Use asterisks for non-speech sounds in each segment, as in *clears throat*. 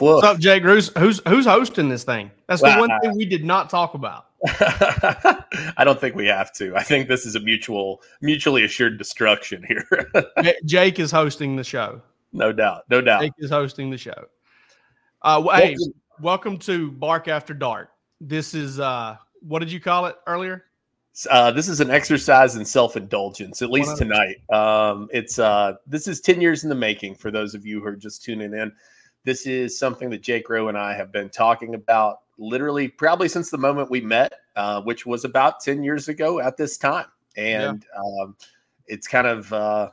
woof. What's up, Jake? Who's who's who's hosting this thing? That's the one thing we did not talk about. *laughs* I don't think we have to. I think this is a mutual, mutually assured destruction here. *laughs* Jake is hosting the show. No doubt. No doubt. Jake is hosting the show. Uh, well, hey, welcome to Bark After Dark. This is uh, what did you call it earlier? Uh, this is an exercise in self-indulgence, at least tonight. Um, it's uh, this is ten years in the making for those of you who are just tuning in. This is something that Jake Rowe and I have been talking about literally probably since the moment we met, uh, which was about 10 years ago at this time. And yeah. um, it's kind of uh,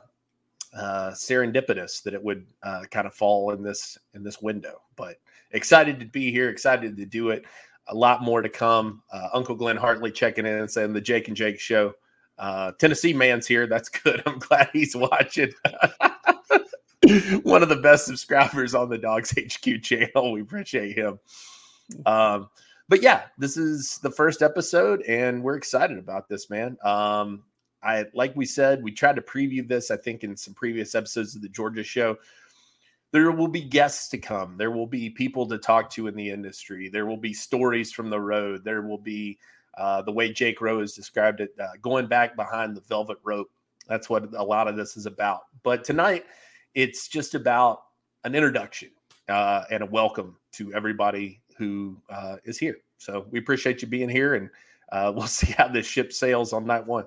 uh, serendipitous that it would uh, kind of fall in this in this window. But excited to be here, excited to do it. A lot more to come. Uh, Uncle Glenn Hartley checking in and saying the Jake and Jake show. Uh, Tennessee man's here. That's *laughs* good. I'm glad he's watching. *laughs* *laughs* one of the best subscribers on the DawgsHQ channel. We appreciate him. Um, but yeah, this is the first episode, and we're excited about this, man. Um, I like we said, we tried to preview this, I think, in some previous episodes of the Georgia show. There will be guests to come. There will be people to talk to in the industry. There will be stories from the road. There will be uh, the way Jake Rowe has described it, uh, going back behind the velvet rope. That's what a lot of this is about. But tonight, it's just about an introduction uh, and a welcome to everybody who uh, is here. So we appreciate you being here, and uh, *laughs* we'll see how this ship sails on night one.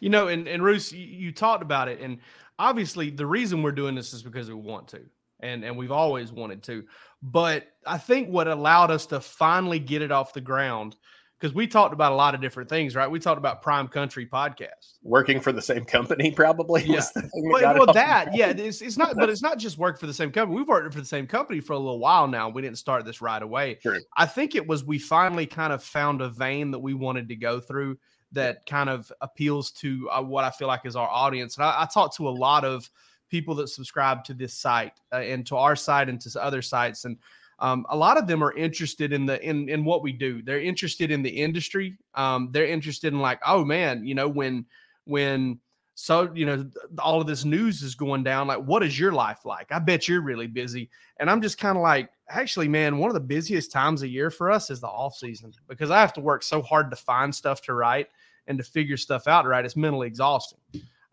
You know, and and Reuse, you, you talked about it, and obviously the reason we're doing this is because we want to, and and we've always wanted to. But I think what allowed us to finally get it off the ground because we talked about a lot of different things, right? We talked about Prime Country podcast, working for the same company, probably. Yeah, well, well that yeah, it's, it's not, but *laughs* it's not just work for the same company. We've worked for the same company for a little while now. We didn't start this right away. Sure. I think it was we finally kind of found a vein that we wanted to go through that kind of appeals to uh, what I feel like is our audience. And I, I talked to a lot of people that subscribe to this site uh, and to our site and to other sites and um, a lot of them are interested in the in in what we do. They're interested in the industry. Um, they're interested in like, oh man, you know, when when so you know all of this news is going down like what is your life like i bet you're really busy and i'm just kind of like actually man one of the busiest times a year for us is the off season because i have to work so hard to find stuff to write and to figure stuff out right it's mentally exhausting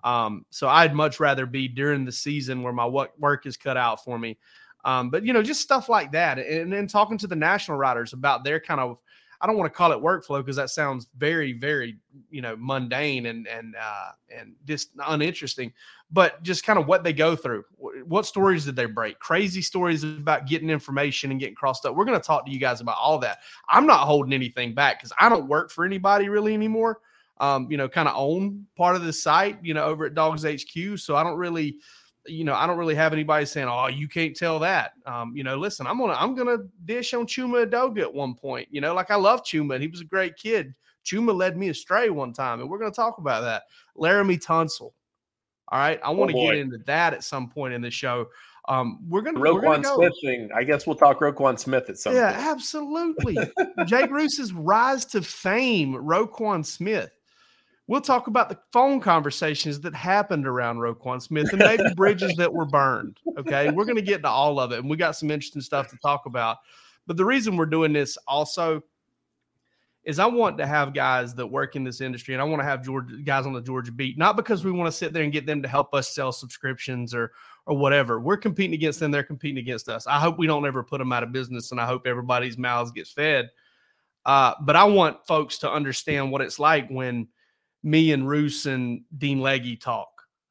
um, so i'd much rather be during the season where my work is cut out for me um, but you know just stuff like that and then talking to the national writers about their kind of I don't want to call it workflow because that sounds very, very, you know, mundane and and uh, and just uninteresting. But just kind of what they go through. What stories did they break? Crazy stories about getting information and getting crossed up. We're going to talk to you guys about all that. I'm not holding anything back because I don't work for anybody really anymore. Um, you know, kind of own part of the site, you know, over at DawgsHQ. So I don't really you know, I don't really have anybody saying, "Oh, you can't tell that." Um, you know, listen, I'm gonna I'm gonna dish on Chuma Edoga at one point. You know, like I love Chuma, and he was a great kid. Chuma led me astray one time, and we're gonna talk about that. Laremy Tunsil. All right, I want to oh get into that at some point in the show. Um, we're gonna Roquan we're gonna go. Smith thing. I guess we'll talk Roquan Smith at some yeah, point. absolutely. *laughs* Jake Reuse's rise to fame, Roquan Smith. We'll talk about the phone conversations that happened around Roquan Smith and maybe bridges that were burned. Okay. We're going to get to all of it. And we got some interesting stuff to talk about. But the reason we're doing this also is I want to have guys that work in this industry and I want to have Georgia guys on the Georgia beat, not because we want to sit there and get them to help us sell subscriptions or or whatever. We're competing against them, they're competing against us. I hope we don't ever put them out of business and I hope everybody's mouths gets fed. Uh, but I want folks to understand what it's like when – me and Reuse and Dean Legge talk,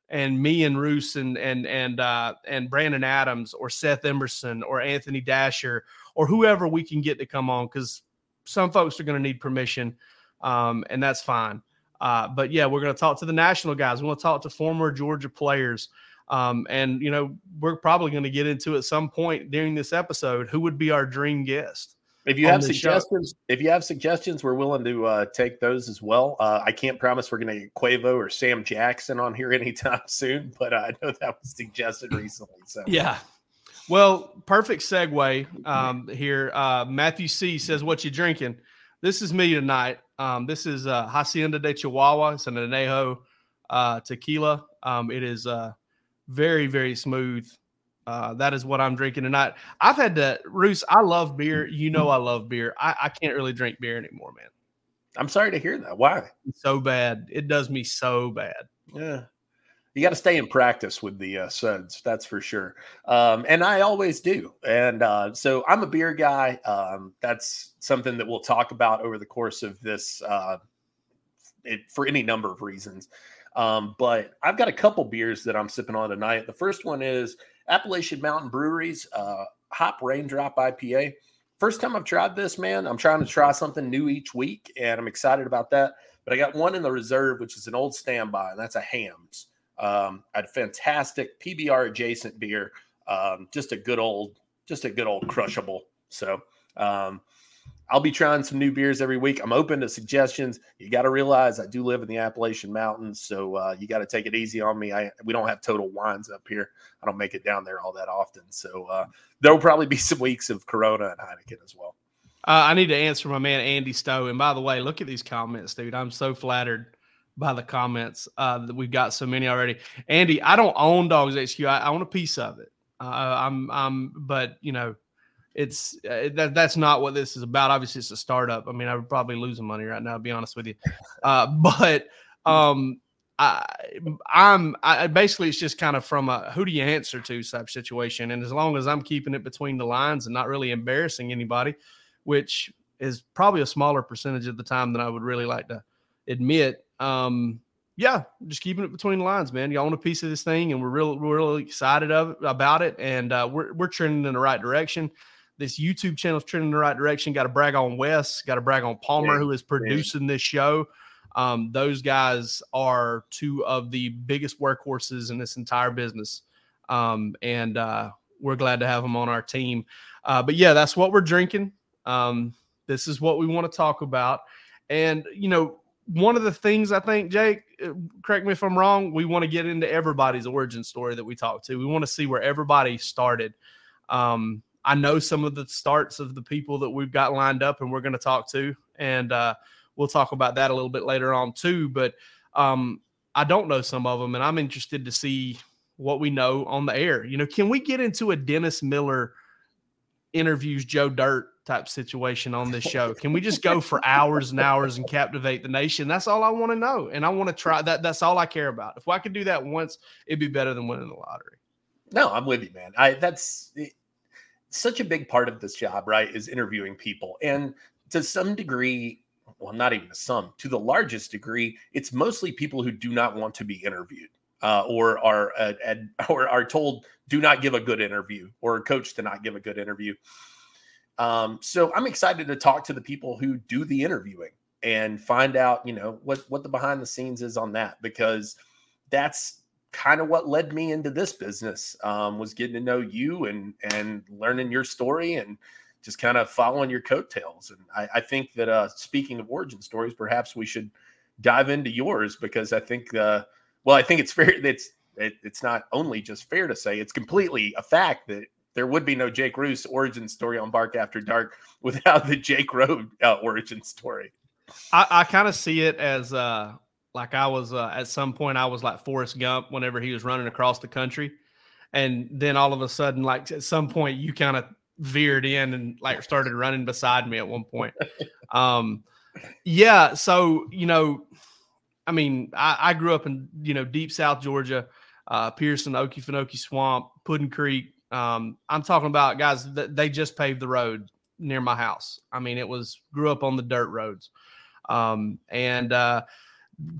and me and Reuse and and and uh, and Brandon Adams or Seth Emerson or Anthony Dasher or whoever we can get to come on because some folks are going to need permission, um, and that's fine. Uh, but yeah, we're going to talk to the national guys. We want to talk to former Georgia players. Um, and you know, we're probably going to get into at some point during this episode who would be our dream guest. If you have suggestions, show. if you have suggestions, we're willing to uh, take those as well. Uh, I can't promise we're going to get Quavo or Sam Jackson on here *laughs* anytime soon, but I know that was suggested recently. So yeah. Well, perfect segue um, here. Uh, Matthew C says, "What you drinking?" This is me tonight. Um, this is uh, Hacienda de Chihuahua. It's an anejo uh, tequila. Um, it is uh, very, very smooth. Uh, that is what I'm drinking tonight. I've had to, Reuse. I love beer. You know, I love beer. I, I can't really drink beer anymore, man. I'm sorry to hear that. Why? so bad. It does me so bad. Yeah. You got to stay in practice with the uh, suds, that's for sure. Um, and I always do. And uh, so I'm a beer guy. Um, that's something that we'll talk about over the course of this uh, it, for any number of reasons. Um, but I've got a couple beers that I'm sipping on tonight. The first one is Appalachian Mountain Breweries uh, Hop Raindrop IPA. First time I've tried this, man. I'm trying to try something new each week, and I'm excited about that. But I got one in the reserve, which is an old standby, and that's a Hamm's. Um, a fantastic PBR adjacent beer, um, just a good old, just a good old crushable. So um, I'll be trying some new beers every week. I'm open to suggestions. You got to realize I do live in the Appalachian Mountains, so uh, you got to take it easy on me. I we don't have total wines up here. I don't make it down there all that often, so uh, there will probably be *laughs* some weeks of Corona and Heineken as well. Uh, I need to answer my man Andy Stowe. And by the way, look at these comments, dude. I'm so flattered by the comments uh, that we've got so many already. Andy, I don't own DawgsHQ. I, I own a piece of it. Uh, I'm, I'm, but you know it's uh, that that's not what this is about. Obviously, it's a startup. I mean, I would probably losing money right now. To be honest with you, uh, *laughs* but um, I, I'm I basically it's just kind of from a who do you answer to type situation. And as long as I'm keeping it between the lines and not really embarrassing anybody, which is probably a smaller percentage of the time than I would really like to admit. Um, yeah, just keeping it between the lines, man. Y'all own a piece of this thing, and we're real, we're really excited of about it, and uh, we're we're trending in the right direction this YouTube channel is trending in the right direction. Got to brag on Wes. Got to brag on Palmer, yeah, who is producing yeah. this show. Um, those guys are two of the biggest workhorses in this entire business, um, and uh, we're glad to have them on our team. Uh, but yeah, that's what we're drinking. Um, this is what we want to talk about, and you know, one of the things I think, Jake, uh, correct me if I'm wrong, we want to get into everybody's origin story that we talk to. We want to see where everybody started. Um, I know some of the starts of the people that we've got lined up, and we're going to talk to, and uh, we'll talk about that a little bit later on too. But um, I don't know some of them, and I'm interested to see what we know on the air. You know, can we get into a Dennis Miller interviews Joe Dirt type situation on this show? Can we just go for hours and hours and captivate the nation? That's all I want to know, and I want to try that. That's all I care about. If I could do that once, it'd be better than winning the lottery. No, I'm with you, man. I that's such a big part of this job, right? Is interviewing people, and to some degree, well, not even to some, to the largest degree, it's mostly people who do not want to be interviewed uh, or are uh, *laughs* or are told do not give a good interview or a coach to not give a good interview. Um, so I'm excited to talk to the people who do the interviewing and find out, you know, what what the behind the scenes is on that because that's kind of what led me into this business um, was getting to know you and and learning your story and just kind of following your coattails. And I, I think that uh, speaking of origin stories, perhaps we should dive into yours because I think uh, well, I think it's fair. It's it, it's not only just fair to say it's completely a fact that there would be no Jake Reuse origin story on Bark After Dark *laughs* without the Jake Rowe uh, origin story. I, I kind of see it as uh, like I was uh, at some point I was like Forrest Gump whenever he was running across the country, and then all of a sudden, like at some point, you kind of veered in and like *laughs* started running beside me at one point. um, yeah, so you know I mean, I, I, grew up in you know deep South Georgia, uh, Pearson, Okefenokee Swamp, Puddin Creek. Um, I'm talking about guys that they just paved the road near my house. I mean, it was grew up on the dirt roads, um, and uh,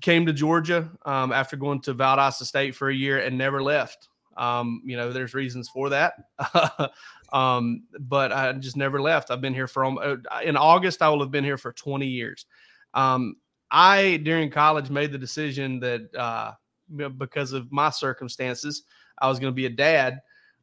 came to Georgia um, after going to Valdosta State for a year and never left. Um, you know, there's reasons for that. *laughs* um, but I just never left. I've been here for uh, in August. I will have been here for 20 years. Um, I during college made the decision that uh, because of my circumstances, I was going to be a dad.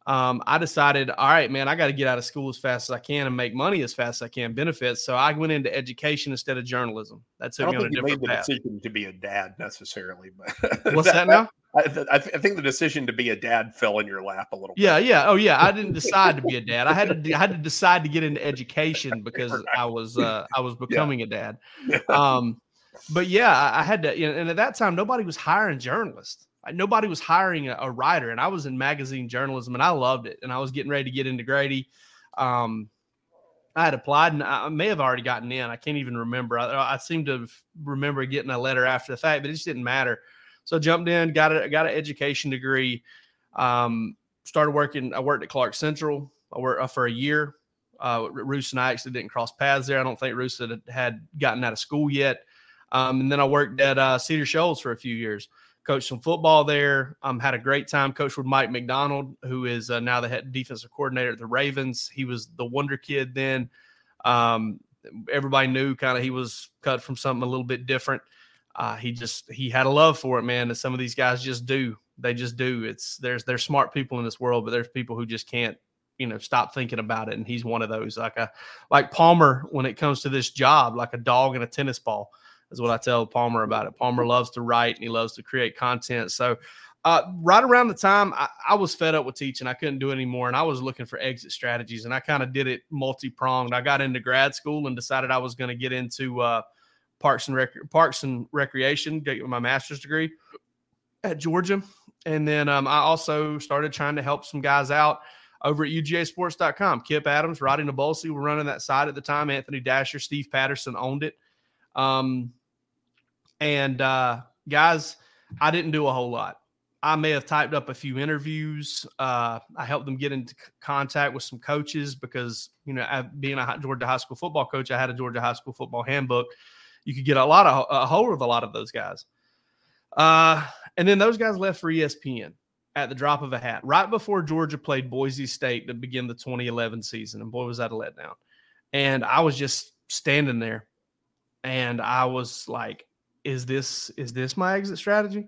Um, I decided, all right, man, I got to get out of school as fast as I can and make money as fast as I can, benefits. So I went into education instead of journalism. That's took me on a different made the decision to be a dad necessarily, but *laughs* what's that, that now? I, I, th- I, think the decision to be a dad fell in your lap a little. Yeah, bit. yeah, oh yeah. I didn't decide to be a dad. I had to I had to decide to get into education *laughs* because right. I was uh, *laughs* I was becoming yeah. a dad. Um, but yeah, I, I had to, you know, and at that time, nobody was hiring journalists. Nobody was hiring a, a, writer, and I was in magazine journalism, and I loved it. And I was getting ready to get into Grady. Um, I had applied, and I may have already gotten in. I can't even remember. I, I seem to remember getting a letter after the fact, but it just didn't matter. So I jumped in, got a got an education degree. Um, started working. I worked at Clarke Central. I worked uh, for a year. Uh, Reuse and I actually didn't cross paths there. I don't think Reuse had, had gotten out of school yet. Um, and then I worked at uh, Cedar Shoals for a few years, coached some football there. Um, had a great time. Coached with Mike Macdonald, who is uh, now the head defensive coordinator at the Ravens. He was the wonder kid then. Um, everybody knew kind of he was cut from something a little bit different. Uh, he just he had a love for it, man. And some of these guys just do. They just do. It's there's there's smart people in this world, but there's people who just can't you know stop thinking about it and he's one of those like a like palmer when it comes to this job like a dog and a tennis ball is what I tell Palmer about it. Palmer loves to write and he loves to create content. So, uh, right around the time I, I, was fed up with teaching, I couldn't do it anymore, and I was looking for exit strategies, and I kind of did it multi pronged. I got into grad school and decided I was going to get into uh, parks and rec- parks and recreation, get my master's degree at Georgia, and then um, I also started trying to help some guys out over at UGASports.com. Kip Adams, Radi Nabulsi were running that site at the time. Anthony Dasher, Steve Patterson owned it. Um, and uh, guys, I didn't do a whole lot. I may have typed up a few interviews. Uh, I helped them get into contact with some coaches because, you know, being a Georgia high school football coach, I had a Georgia high school football handbook. You could get a lot of a hold of a lot of those guys. Uh, and then those guys left for ESPN at the drop of a hat right before Georgia played Boise State to begin the 2011 season. And boy, was that a letdown. And I was just standing there and I was like, is this is this my exit strategy?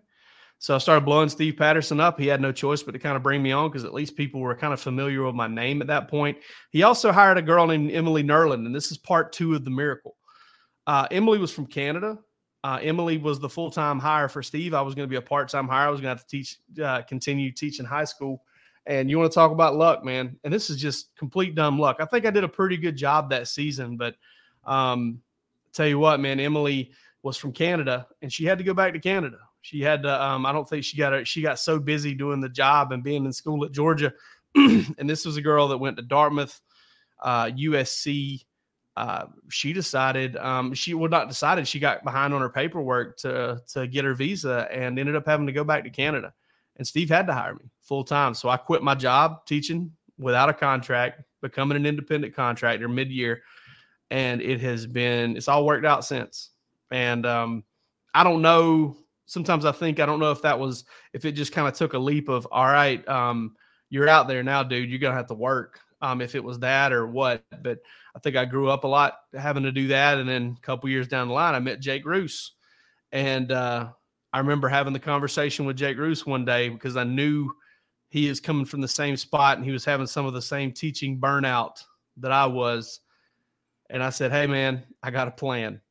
So I started blowing Steve Patterson up. He had no choice but to kind of bring me on because at least people were kind of familiar with my name at that point. He also hired a girl named Emily Nerland, and this is part two of the miracle. Uh, Emily was from Canada. Uh, Emily was the full time hire for Steve. I was going to be a part time hire. I was going to have to teach, uh, continue teaching high school. And you want to talk about luck, man. And this is just complete dumb luck. I think I did a pretty good job that season, but um, tell you what, man, Emily was from Canada and she had to go back to Canada. She had to, um, I don't think she got, a, she got so busy doing the job and being in school at Georgia. *clears throat* and this was a girl that went to Dartmouth, uh, USC, uh, she decided um, she well not decided she got behind on her paperwork to to get her visa and ended up having to go back to Canada. And Steve had to hire me full time, so I quit my job teaching without a contract, becoming an independent contractor mid year, and it has been it's all worked out since. And um, I don't know. Sometimes I think I don't know if that was if it just kind of took a leap of all right, um, you're out there now, dude. You're gonna have to work um, if it was that or what. But I think I grew up a lot having to do that. And then a couple years down the line, I met Jake Reuse. And uh, I remember having the conversation with Jake Reuse one day because I knew he is coming from the same spot and he was having some of the same teaching burnout that I was. And I said, Hey, man, I got a plan.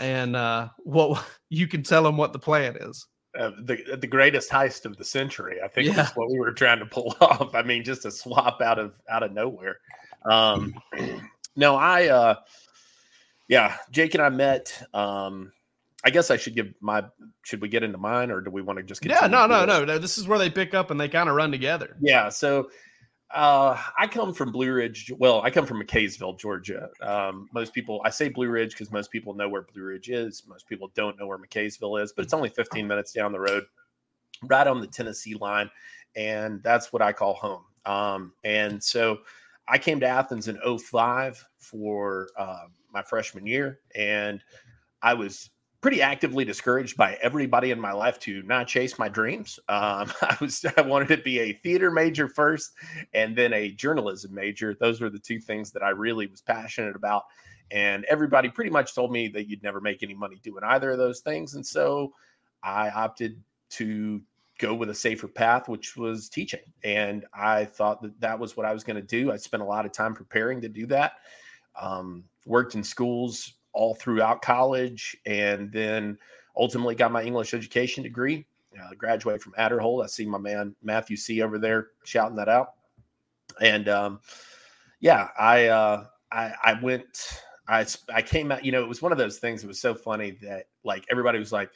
And uh, what you can tell them what the plan is uh, the the greatest heist of the century. I think yeah. that's what we were trying to pull *laughs* off. I mean, just a swap out of out of nowhere. Um, *clears throat* no, I uh, yeah, Jake and I met. Um, I guess I should give my. Should we get into mine, or do we want to just? Yeah, no, no, no, no. This is where they pick up and they kind of run together. Yeah. So uh, I come from Blue Ridge. Well, I come from McCaysville, Georgia. Um, most people, I say Blue Ridge because most people know where Blue Ridge is. Most people don't know where McCaysville is, but it's only 15 minutes down the road, right on the Tennessee line. And that's what I call home. Um, and so I came to Athens in 05 for uh, my freshman year. And I was pretty actively discouraged by everybody in my life to not chase my dreams. Um, *laughs* I was I wanted to be a theater major first, and then a journalism major. Those were the two things that I really was passionate about. And everybody pretty much told me that you'd never make any money doing either of those things, and so I opted to go with a safer path, which was teaching. And I thought that that was what I was going to do. I spent a lot of time preparing to do that. Um, worked in schools all throughout college, and then ultimately got my English education degree. Uh, graduated from Aderhold. I see my man Matthew C over there shouting that out. And um, yeah, I, uh, I I went. I I came out. You know, it was one of those things. It was so funny that like everybody was like,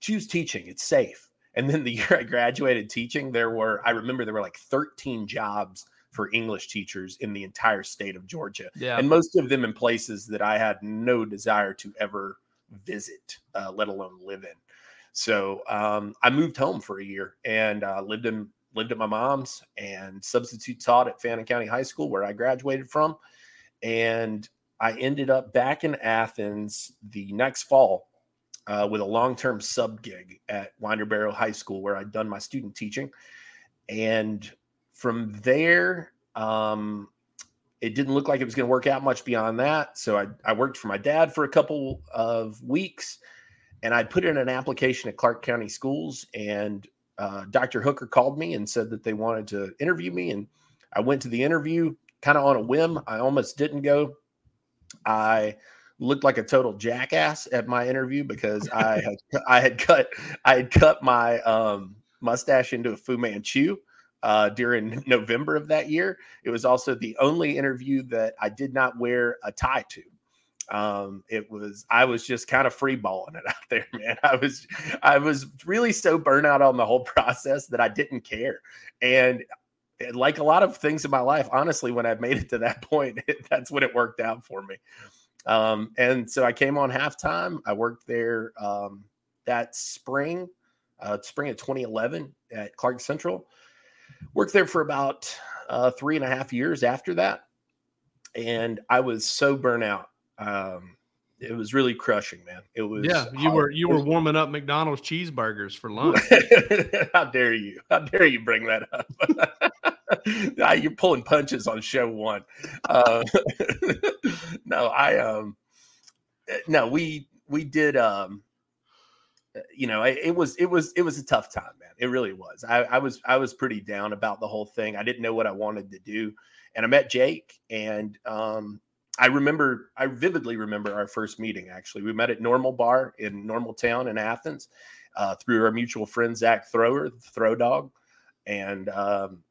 "Choose teaching. It's safe." And then the *laughs* year I graduated teaching, there were I remember there were like 13 jobs for English teachers in the entire state of Georgia. Yeah. And most of them in places that I had no desire to ever visit, uh, let alone live in. So um, I moved home for a year and uh, lived in lived at my mom's and substitute taught at Fannin County High School where I graduated from. And I ended up back in Athens the next fall uh, with a long term sub gig at Winder Barrow High School where I'd done my student teaching. And from there, um, it didn't look like it was going to work out much beyond that. So I, I worked for my dad for a couple of weeks and I put in an application at Clarke County Schools. And uh, Dr. Hooker called me and said that they wanted to interview me. And I went to the interview kind of on a whim. I almost didn't go. I looked like a total jackass at my interview because I had *laughs* I had cut I had cut my um, mustache into a Fu Manchu uh, during *laughs* November of that year. It was also the only interview that I did not wear a tie to. Um, it was I was just kind of free balling it *laughs* out there, man. I was I was really so burnt out on the whole *laughs* process that I didn't care. And like a lot of things in my life, honestly, when I've made it to that point, it, that's when it worked out for me. Um, and so I came on halftime. I worked there um, that spring, uh, spring of 2011 at Clarke Central. Worked there for about uh, three and a half years after that, and I was so burnt out. Um, it was really crushing, man. It was. Yeah, you hard. were you were *laughs* warming up McDonald's cheeseburgers for lunch. *laughs* How dare you? How dare you bring that up? *laughs* You're pulling punches on show one. Uh, no, I um, no, we we did um, you know, it, was it was it was a tough time, man. It really was. I, I was I was pretty down about the whole thing. I didn't know what I wanted to do, and I met Jake, and um, I remember I vividly remember our first meeting. Actually, we met at Normal Bar in Normal Town in Athens uh, through our mutual friend Zach Thrower, Throw Dog, and um,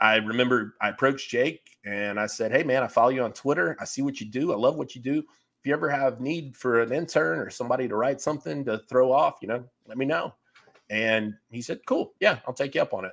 I remember I approached Jake and I said, Hey man, I follow you on Twitter. I see what you do. I love what you do. You ever have need for an intern or somebody to write something to throw off, you know, let me know. And he said, Cool, yeah, I'll take you up on it.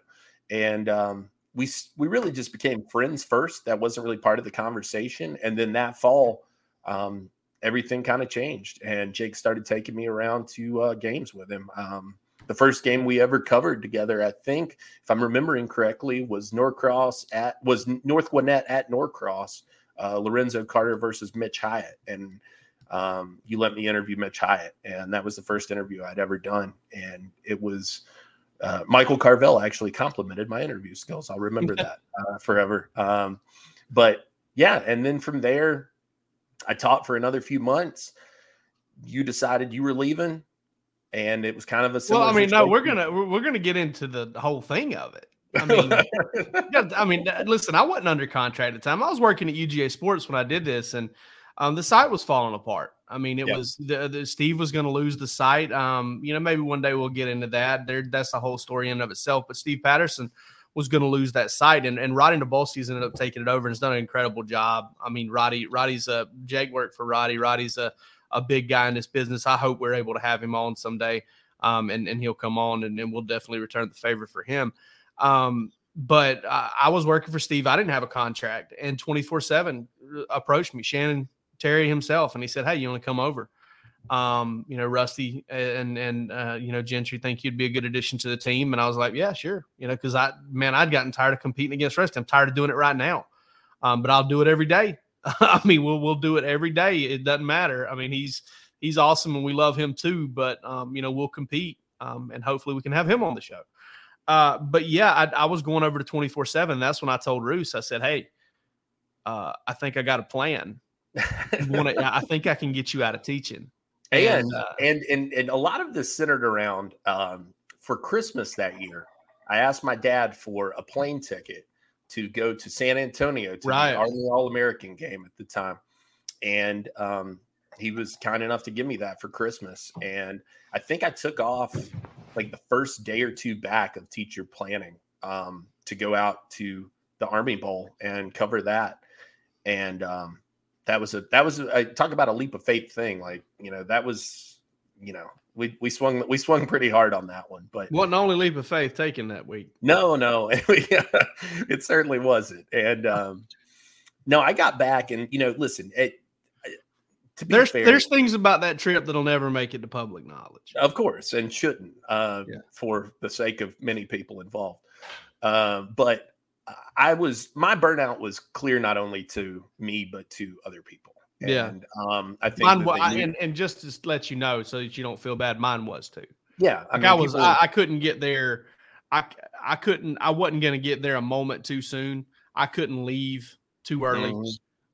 And um, we we really just became friends first. That wasn't really part of the conversation. And then that fall, um, everything kind of changed, and Jake started taking me around to uh, games with him. Um, the first game we ever covered together, I think, if I'm remembering correctly, was Norcross at was North Gwinnett at Norcross, uh, Lorenzo Carter versus Mitch Hyatt, and um, you let me interview Mitch Hyatt, and that was the first interview I'd ever done, and it was uh, Michael Carvell actually complimented my interview skills. I'll remember *laughs* that uh, forever. Um, but yeah, and then from there, I taught for another few months. You decided you were leaving, and it was kind of a well. I mean, situation. no, we're gonna we're gonna get into the whole thing of it. I mean, *laughs* yeah, I mean, listen, I wasn't under contract at the time. I was working at UGA Sports when I did this, and um, the site was falling apart. I mean, it yep. was the, the, Steve was going to lose the site. Um, you know, maybe one day we'll get into that. There, that's the whole story in of itself. But Steve Patterson was going to lose that site, and and Radi Nabulsi's ended up taking it over and has done an incredible job. I mean, Radi, Radi's a Jake worked for Radi. Radi's a a big guy in this business. I hope we're able to have him on someday, um, and and he'll come on, and, and we'll definitely return the favor for him. Um, but uh, I was working for Steve. I didn't have a contract, and twenty four seven approached me. Shannon Terry himself, and he said, "Hey, you want to come over?" Um, you know, Rusty and and uh, you know Gentry think you'd be a good addition to the team, and I was like, "Yeah, sure," you know, because I man, I'd gotten tired of competing against Rusty. I'm tired of doing it right now, um, but I'll do it every day. *laughs* I mean, we'll we'll do it every day. It doesn't matter. I mean, he's he's awesome, and we love him too. But um, you know, we'll compete, um, and hopefully we can have him on the show. Uh, but yeah, I, I was going over to 24 seven. That's when I told Reuse, I said, "Hey, uh, I think I got a plan." wanna, *laughs* I think I can get you out of teaching. And and, uh, and and, and a lot of this centered around um, for Christmas that year. I asked my dad for a plane ticket to go to San Antonio to right. the Army All American game at the time, and um, he was kind enough to give me that for Christmas. And I think I took off like the first day or two back of teacher planning um, to go out to the Army Bowl and cover that. And um, that was a that was a, I talk about a leap of faith thing. Like you know that was you know we we swung we swung pretty hard on that one. But wasn't only leap of faith taken that week. No, no, *laughs* it certainly wasn't. And um, no, I got back and you know listen it. There's fair, there's things about that trip that'll never make it to public knowledge. Of course, and shouldn't uh, yeah. for the sake of many people involved. Uh, but I was my burnout was clear not only to me but to other people. And, yeah. Um, I think mine was, and, and just to let you know so that you don't feel bad, mine was too. Yeah. I like mean, I was, people, I, I, couldn't get there. I, I couldn't, I wasn't going to get there a moment too soon. I couldn't leave too early. Mm-hmm.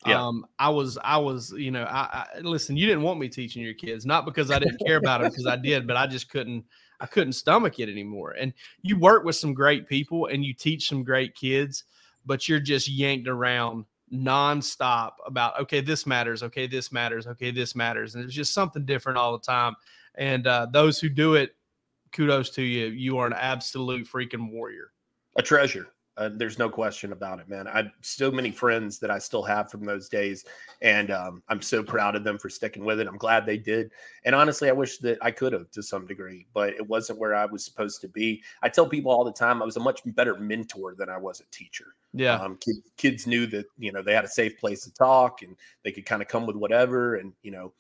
Yeah. Um, I was, I was, you know, I, I listen, you didn't want me teaching your kids, not because I didn't care about them, because I did, but I just couldn't, I couldn't stomach it anymore. And you work with some great people and you teach some great kids, but you're just yanked around nonstop about okay, this matters, okay, this matters, okay, this matters, and it's just something different all the time. And uh, those who do it, kudos to you. You are an absolute freaking warrior, a treasure. Uh, there's no question about it, man. I have so many friends that I still have from those days, and um, I'm so proud of them for sticking with it. I'm glad they did, and honestly, I wish that I could have to some degree, but it wasn't where I was supposed to be. I tell people all the time I was a much better mentor than I was a teacher. Yeah, um, kids, kids knew that you know they had a safe place to talk, and they could kind of come with whatever, and you know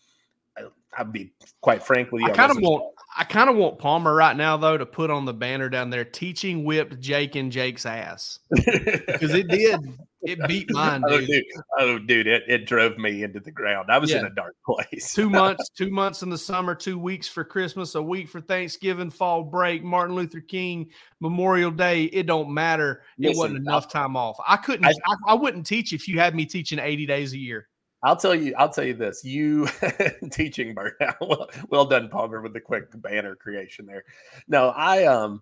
I'd be quite frank with you. I kind of want I kind of want Palmer right now though to put on the banner down there, teaching whipped Jake and Jake's ass *laughs* because it did. It beat *laughs* mine, oh, dude. Oh, dude, oh, dude it, it drove me into the ground. I was yeah. in a dark *laughs* place. two months, two months in the summer, two weeks for Christmas, a week for Thanksgiving, fall break, Martin Luther King, Memorial Day. It don't matter. Listen, it wasn't enough time off. I couldn't. I, I, I wouldn't teach if you had me teaching eighty days a year. I'll tell you, I'll tell you this. You *laughs* teaching burnout. *laughs* well, well done, Palmer, with the quick banner creation there. No, I um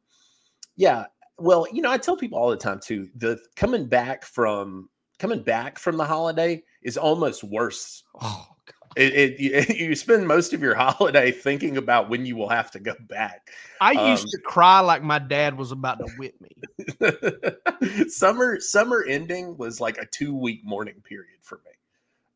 yeah. Well, you know, I tell people all the time too, the coming back from coming back from the holiday is almost worse. Oh God. It, it, you *laughs* spend most of your holiday thinking about when you will have to go back. I used um, to cry like my dad was about to whip me. summer summer ending was like a two week mourning period for me,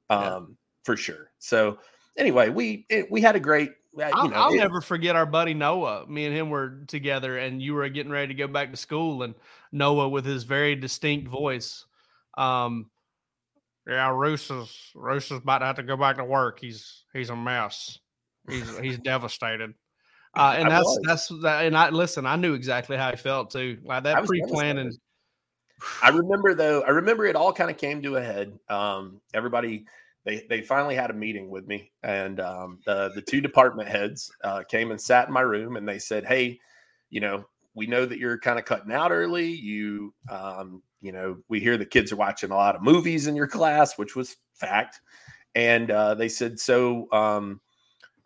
um, yeah. for sure. So anyway, we it, we had a great. Uh, you know, I'll, I'll never forget our buddy Noah. Me and him were together, and you were getting ready to go back to school, and Noah with his very distinct voice. Um, yeah, Reuse is Reuse is about to have to go back to work. He's he's a mess. He's he's devastated. *laughs* Uh, and I that's was. that's that. And I listen. I knew exactly how he felt too. Like that pre-planning. I remember though. I remember it all kind of came to a head. Um, everybody they they finally had a meeting with me, and um, the the two department heads uh, came and sat in my room, and they said, "Hey, you know, we know that you're kind of cutting out early. You um, you know, we hear the kids are watching a lot of movies in your class, which was fact. And uh, they said, so um,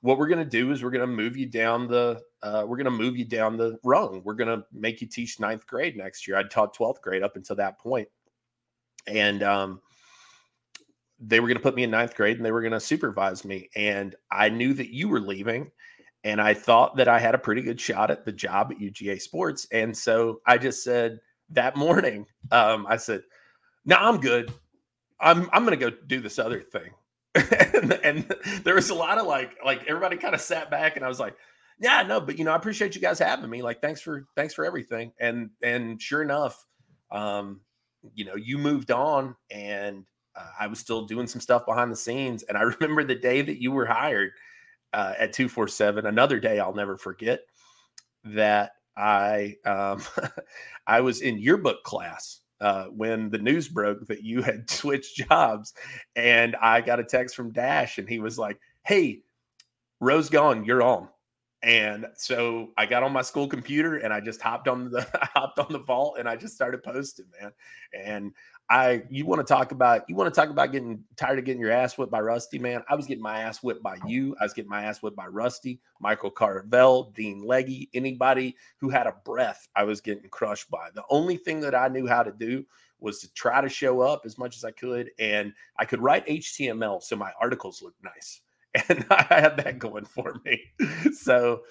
what we're going to do is we're going to move you down the uh, we're going to move you down the rung. We're going to make you teach ninth grade next year. I taught 12th grade up until that. And um, they were going to put me in ninth grade and they were going to supervise me. And I knew that you were leaving. And I thought that I had a pretty good shot at the job at UGA Sports. And so I just said, that morning, um, I said, "No, I'm good. I'm I'm gonna go do this other thing." And, and, there was a lot of like like everybody kind of sat back, and I was like, "Yeah, no, but you know, I appreciate you guys having me. Like, thanks for thanks for everything." And and sure enough, um, you know, you moved on, and uh, I was still doing some stuff behind the scenes. And I *laughs* remember the day that you were hired uh, at two four seven. Another day I'll never forget. That I um, *laughs* I was in yearbook class uh, when the news broke that you had *laughs* switched jobs, and I got a text from Dash, and he was like, "Hey, Rowe's gone, you're on." And so I got on my school computer and I just hopped on the *laughs* hopped on the vault and I just started posting, man. And I you want to talk about you want to talk about getting tired of getting your ass whipped by Rusty, man. I was getting my ass whipped by you. I was getting my ass whipped by Rusty, Michael Carvell, Dean Legge, anybody who had a breath, I was getting crushed by. The only thing that I knew how to do was to try to show up as much as I could, and I could write HTML so my articles looked nice, *laughs* and I had that going for me. *laughs* so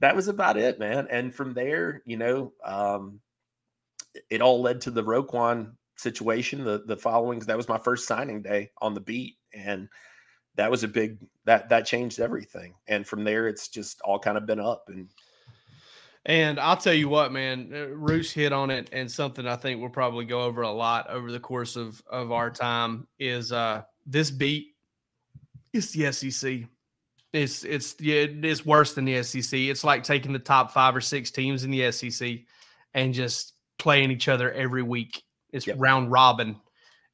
that was about it, man. And from there, you know, um, it all led to the Roquan situation the the following that was my first signing day on the beat and that was a big that that changed everything and from there it's just all kind of been up and and I'll tell you what, man, uh, Reuse hit on it, and something I think we'll probably go over a lot over the course of of our time is uh this beat. It's the SEC. It's it's it's worse than the SEC. It's like taking the top five or six teams in the SEC and just playing each other every week. It's yep. round robin.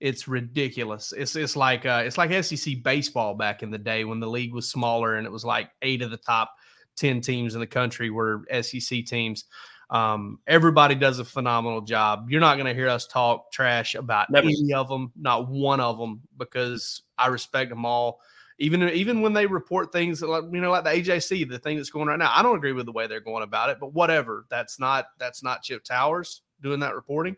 It's ridiculous. It's it's like uh, it's like SEC baseball back in the day when the league was smaller and it was like eight of the top ten teams in the country were SEC teams. Um, everybody does a phenomenal job. You're not going to hear us talk trash about Never. any of them, not one of them, because I respect them all. Even even when they report things like you know, like the AJC, the thing that's going right now, I don't agree with the way they're going about it. But whatever, that's not that's not Chip Towers doing that reporting.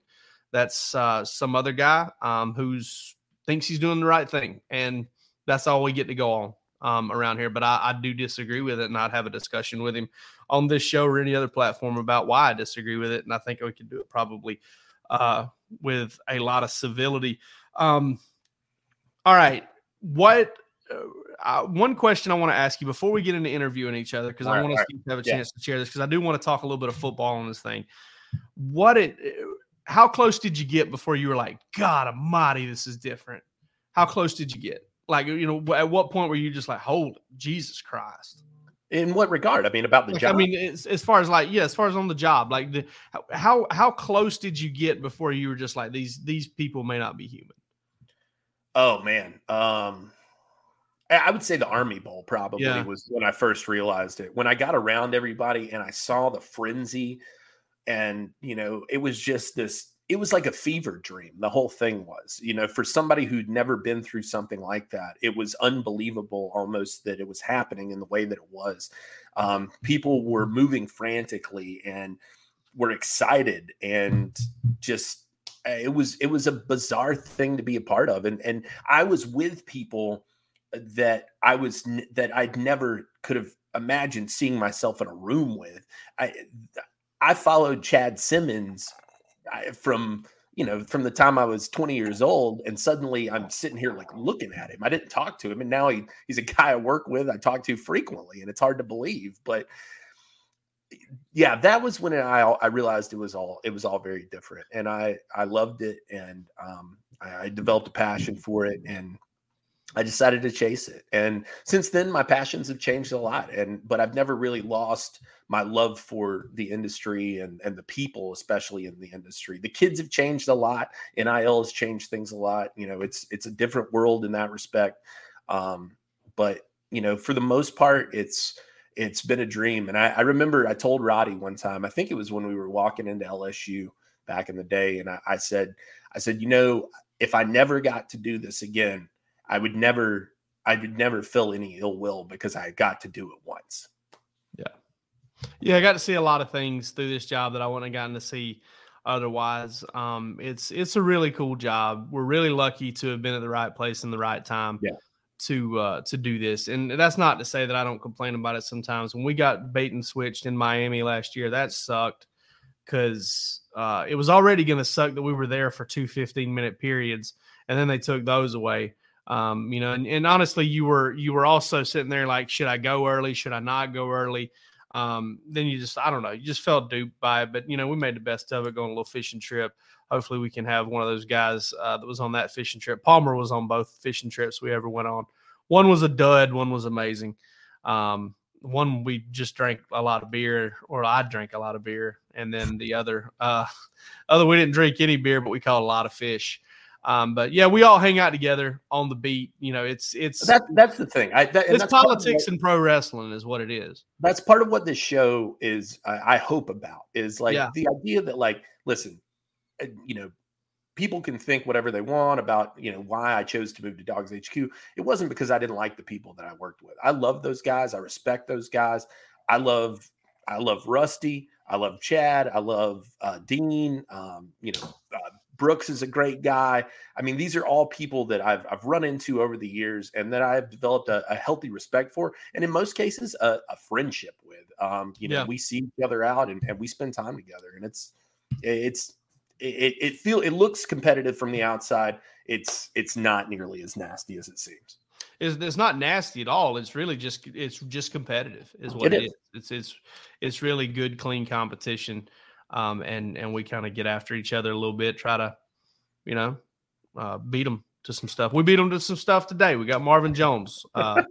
That's uh, some other guy um, who's thinks he's doing the right thing, and that's all we get to go on um, around here. But I, I, do disagree with it, and I'd have a discussion with him on this show or any other platform about why I disagree with it. And I think we could do it probably uh, with a lot of civility. Um, all right, what? Uh, one question I want to ask you before we get into interviewing each other because I want us to have a chance yeah. to share this because I do want to talk a little bit of football on this thing. What it how close did you get before you were like, God Almighty, this is different? How close did you get? Like, you know, at what point were you just like, hold Jesus Christ? In what regard? I mean, about the like, job. I mean, as, far as like, yeah, as far as on the job, like the how how close did you get before you were just like these these people may not be human? Oh man, um, I would say the Army Bowl probably yeah. was when I first realized it. When I got around everybody and I saw the frenzy and you know it was just this it was like a fever dream the whole thing was you know for somebody who'd never been through something like that it was unbelievable almost that it was happening in the way that it was um, people were moving frantically and were excited and just eh, it was it was a bizarre thing to be a part of and and i was with people that I was that I'd never could have imagined seeing myself in a room with. I I followed Chad Simmons from you know from the time I was 20 years old, and suddenly I'm sitting here like looking at him. I didn't talk to him, and now he he's a guy I work with. I talk to frequently, and it's hard to believe, but yeah, that was when I I realized it was all it was all very different, and I I loved it, and um, I, I developed a passion for it, and I decided to chase it. And since then, my passions have changed a lot. And but I've never really lost my love for the industry and and the people, especially in the industry. The kids have changed a lot. NIL has changed things a lot. You know, it's it's a different world in that respect. Um, but you know, for the most part, it's it's been a dream. And I, I remember I told Radi one time, I think it was when we were walking into LSU back in the day, and I, I said, I said, you know, if I never got to do this again I would never I would never feel any ill will because I got to do it once. Yeah. Yeah, I got to see a lot of things through this job that I wouldn't have gotten to see otherwise. Um, it's it's a really cool job. We're really lucky to have been at the right place in the right time. Yeah. To uh, to do this, and that's not to say that I don't complain about it sometimes. When we got bait and switched in Miami last year, that sucked because uh, it was already going to suck that we were there for two 15 minute periods, and then they took those away. Um, you know, and, and, honestly, you were you were also sitting there like, should I go early? Should I not go early? Um, then you just I don't know, you just felt duped by it. But you know, we made the best of it, going a little fishing trip. Hopefully, we can have one of those guys uh, that was on that fishing trip. Palmer was on both fishing trips we ever went on. One was a dud, one was amazing. Um, one we just drank a lot of beer, or I drank a lot of beer, and then the other, uh, *laughs* other we didn't drink any beer, but we caught a lot of fish. Um, but yeah, we all hang out together on the beat. You know, it's it's that's that's the thing. I, that, it's politics and pro wrestling is what it is. That's part of what this show is. I, I hope about is like yeah. the idea that like, listen, you know, people can think whatever they want about you know why I chose to move to DawgsHQ. It wasn't because I didn't like the people that I worked with. I love those guys. I respect those guys. I love I love Rusty. I love Chad. I love uh, Dean. Um, you know, uh, Brooks is a great guy. I mean, these are all people that I've I've run into over the years and that I've developed a, a healthy respect for, and in most cases, a, a friendship with. Um, you know, yeah. we see each other out and, and we spend time together, and it's it's it, it feel it looks competitive from the outside. It's it's not nearly as nasty as it seems. It's, it's not nasty at all. It's really just it's just competitive is what it, it is. is. It's it's it's really good, clean competition um, and and we kind of get after each other a little bit, try to, you know, uh, beat them to some stuff. We beat them to some stuff today. We got Marvin Jones. Uh,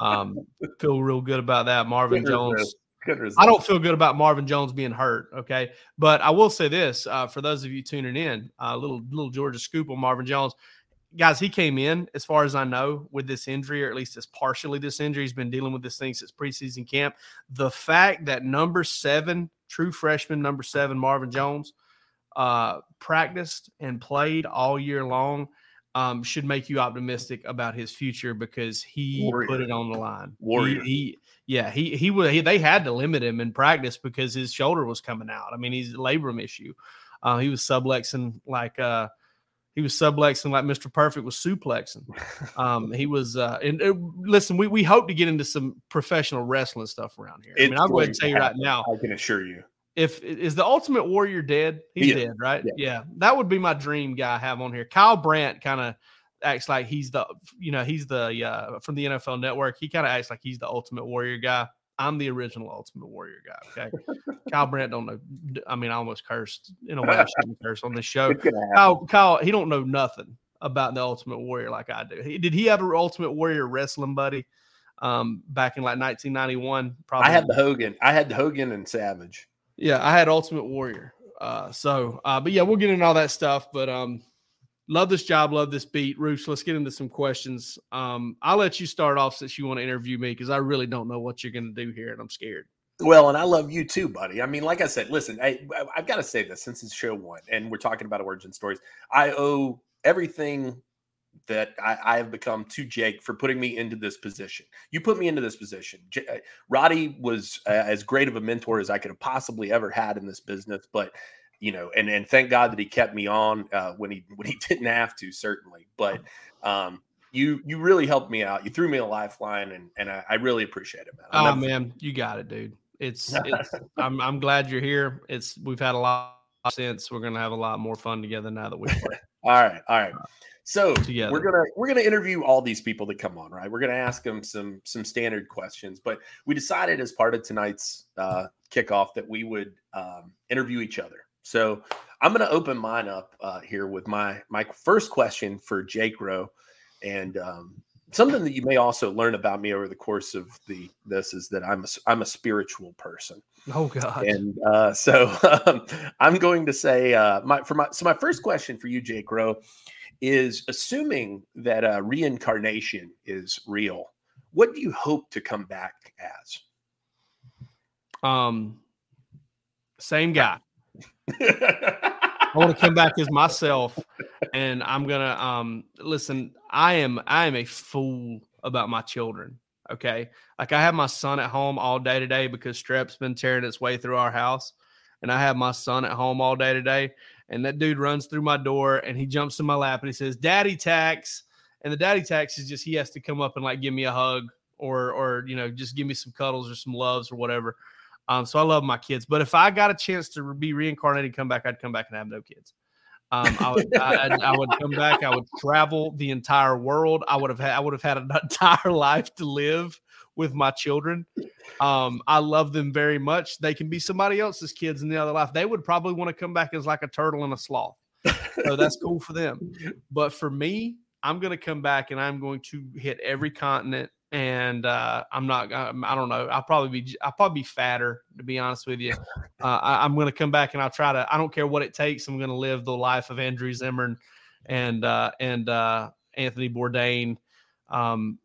um, feel real good about that. Marvin good Jones. I don't feel good about Marvin Jones being hurt. Okay, but I will say this uh, for those of you tuning in, a uh, little little Georgia scoop on Marvin Jones. Guys, he came in, as far as I know, with this injury, or at least it's partially this injury. He's been dealing with this thing since preseason camp. The fact that number seven true freshman number seven, Marvin Jones, uh, practiced and played all year long, um, should make you optimistic about his future because he Warrior. put it on the line. Warrior. He, he yeah, he he was he, they had to limit him in practice because his shoulder was coming out. I mean, he's a labrum issue. Uh, he was subluxing like uh, he was subluxing like Mr. Perfect was suplexing. Um, he was, uh, and uh, listen, we, we hope to get into some professional wrestling stuff around here. I mean, I'll go ahead and tell you right now. I can assure you. If is the Ultimate Warrior dead? He's yeah. dead, right? Yeah. yeah. that would be my dream guy I have on here. Kyle Brandt kind of acts like he's the, you know, he's the uh, from the NFL Network. He kind of acts like he's the Ultimate Warrior guy. I'm the original Ultimate Warrior guy. Okay, Kyle Brandt don't know. I mean, I almost cursed in a way I shouldn't curse on this *laughs* show. Kyle, Kyle, he don't know nothing about the Ultimate Warrior like I do. He, did he have an Ultimate Warrior wrestling buddy um, back in like 1991? Probably. I had the Hogan. I had the Hogan and Savage. Yeah, I had Ultimate Warrior. Uh, so, uh, but yeah, we'll get into all that stuff. But um, love this job, love this beat. Reuse, let's get into some questions. Um, I'll let you start off since you want to interview me because I really don't know what you're going to do here and I'm scared. Well, and I love you too, buddy. I mean, like I said, listen, I, I've got to say this since it's show one and we're talking about origin stories. I owe everything that I, I, have become to Jake for putting me into this position. You put me into this position. J- uh, Radi was uh, as great of a mentor as I could have possibly ever had in this business, but you know, and and thank God that he kept me on uh, when he when he *laughs* didn't have to, certainly. But um, you you really helped me out. You threw me a lifeline, and and I, I really appreciate it, man. Oh never... man, you got it, dude. It's, *laughs* it's I'm I'm glad you're here. It's we've had a lot since. We're gonna have a lot more fun together now that we *laughs* all right, all right. So together. we're gonna we're gonna interview all these people that come on, right? We're gonna ask them some some standard questions, but we decided as part of tonight's uh, kickoff that we would um, interview each other. So I'm gonna open mine up uh, here with my my first question for Jake Rowe, and um, something that you may also learn about me over the course of the this is that I'm a, I'm a spiritual person. Oh God! And uh, so *laughs* um, I'm going to say uh, my for my so my first question for you, Jake Rowe, is assuming that uh, reincarnation is real. What do you hope to come back as? Um, same guy. *laughs* I want to come back as myself, and I'm gonna um listen. I am I am a fool about my children. Okay, like I have my son at home all day today because strep's been tearing its way through our house, and I have my son at home all day today. And that dude runs through my door and he jumps in my lap and he says, "Daddy tax." And the daddy tax is just he has to come up and like give me a hug or or you know just give me some cuddles or some loves or whatever. Um, so I love my kids, but if I got a chance to be reincarnated and come back, I'd come back and have no kids. Um, I would, I, I, would come back. I would travel the entire world. I would have had, I would have had an *laughs* entire life to live with my children. Um, I love them very much. They can be somebody else's kids in the other life. They would probably want to come back as like a turtle and a sloth. So that's cool for them. *laughs* But for me, I'm going to come back and I'm going to hit every continent and uh, I'm not. I'm, I don't know. I'll probably be. I'll probably be fatter to be honest with you. *laughs* Uh, I, am going to come back and I'll try to. I don't care what it takes. I'm going to live the life of Andrew Zimmern and uh, and uh, Anthony Bourdain, um,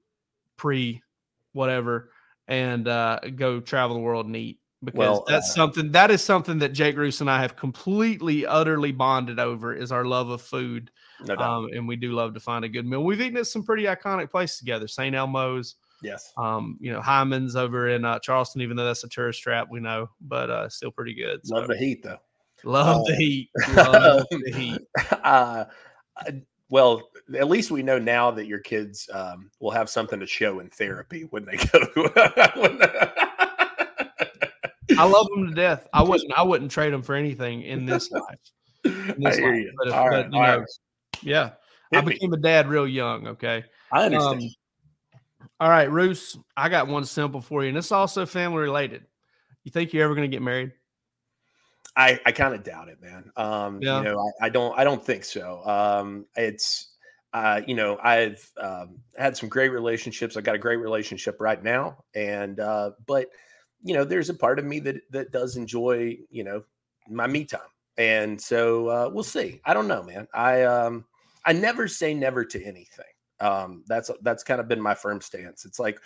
pre whatever, and uh, go travel the world and eat because well, that's uh, something that is something that Jake Reuse and I have completely, utterly bonded over is our love of food. No um, and we do love to find a good meal. We've eaten at some pretty iconic places together, St. Elmo's. Yes. Um, you know, Hyman's over in uh, Charleston, even though that's a tourist trap, we know, but uh, still pretty good. So. Love the heat, though. Love the uh, heat. *laughs* Love the heat. *laughs* Uh, well, at least we know now that your kids um, will have something to show in therapy when they go. *laughs* when I love them to death. I wouldn't. I wouldn't trade them for anything in this *laughs* life. In this life. You. But, if, but, you know, yeah, Hit I became me. a dad real young. Okay, I understand. Um, all right, Reuse, I got one simple for you, and it's also family related. You think you're ever going to get married? I, I kind of doubt it, man. Um, yeah. you know, I, I, don't, I don't think so. Um, it's, uh, you know, I've um, had some great relationships. I've got a great relationship right now, and uh, but you know, there's a part of me that that does enjoy, you know, my me time, and so uh, we'll see. I don't know, man. I um, I never say never to anything. Um, that's that's kind of been my firm stance. It's like,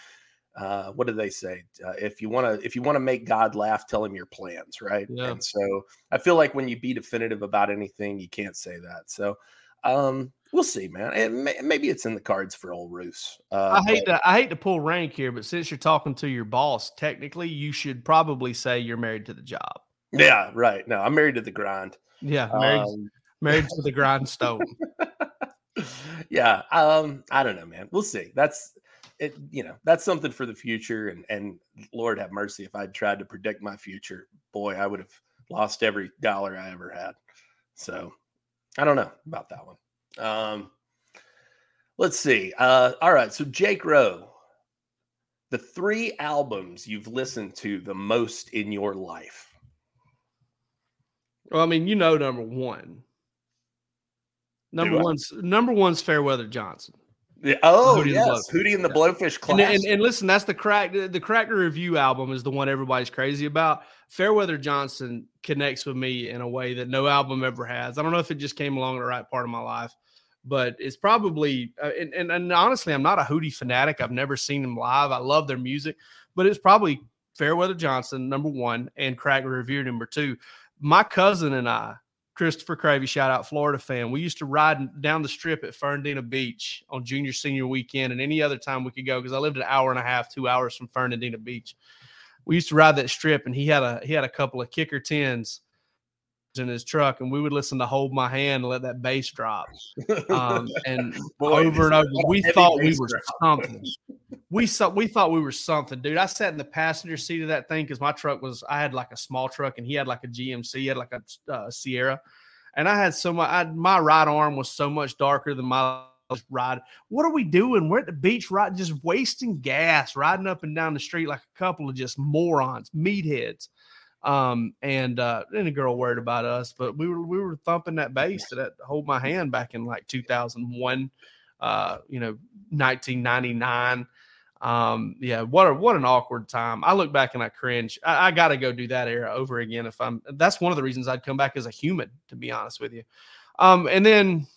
uh, what do they say? Uh, if you want to if you want to make God laugh, tell him your plans, right? Yeah. And so I feel like when you be definitive about anything, you can't say that. So um, we'll see, man. And may, maybe it's in the cards for old Reuse. Uh, I hate but, to I hate to pull rank here, but since you're talking to your boss, technically you should probably say you're married to the job. Yeah, right. No, I'm married to the grind. Yeah, married, um, married to the *laughs* grindstone. *laughs* yeah, um, I don't know, man. We'll see. That's it. You know, that's something for the future. And and Lord have mercy, if I'd tried to predict my future, boy, I would have lost every dollar I ever had. So I don't know about that one. Um, let's see. Uh, all right. So, Jake Rowe, the three albums you've listened to the most in your life. Well, I mean, you know, number one. Number one's number one's Fairweather Johnson. Oh, Hootie yes, Hootie and the Blowfish. And, and, and, listen, that's the crack. The Cracked Rear View album is the one everybody's crazy about. Fairweather Johnson connects with me in a way that no album ever has. I don't know if it just came along at the right part of my life, but it's probably. Uh, and, and, and honestly, I'm not a Hootie fanatic. I've never seen them live. I love their music, but it's probably Fairweather Johnson number one and Cracked Rear View number two. My cousin and I Christopher Cravey, shout out Florida fan. We used to ride down the strip at Fernandina Beach on junior senior weekend and any other time we could go because I lived an hour and a half, two hours from Fernandina Beach. We used to ride that strip and he had a he had a couple of kicker tens in his truck, and we would listen to "Hold My Hand" and let that bass drop. Um, *laughs* and Boy, over and over, we thought we were drop. something. We saw, we thought we were something, dude. I sat in the passenger seat of that thing because my truck was. I had like a small truck, and he had like a GMC, he had like a uh, Sierra, and I had so much. I, my right arm was so much darker than my ride. What are we doing? We're at the beach, right? Just wasting gas, riding up and down the street like a couple of just morons, meatheads. Um, and uh, then a girl worried about us, but we were we were thumping that bass to that hold my hand back in like 2001, uh, you know, 1999. Um, yeah, what a what an awkward time. I look back and I cringe. I, I got to go do that era over again. If I'm, that's one of the reasons I'd come back as a human, to be honest with you. Um, and then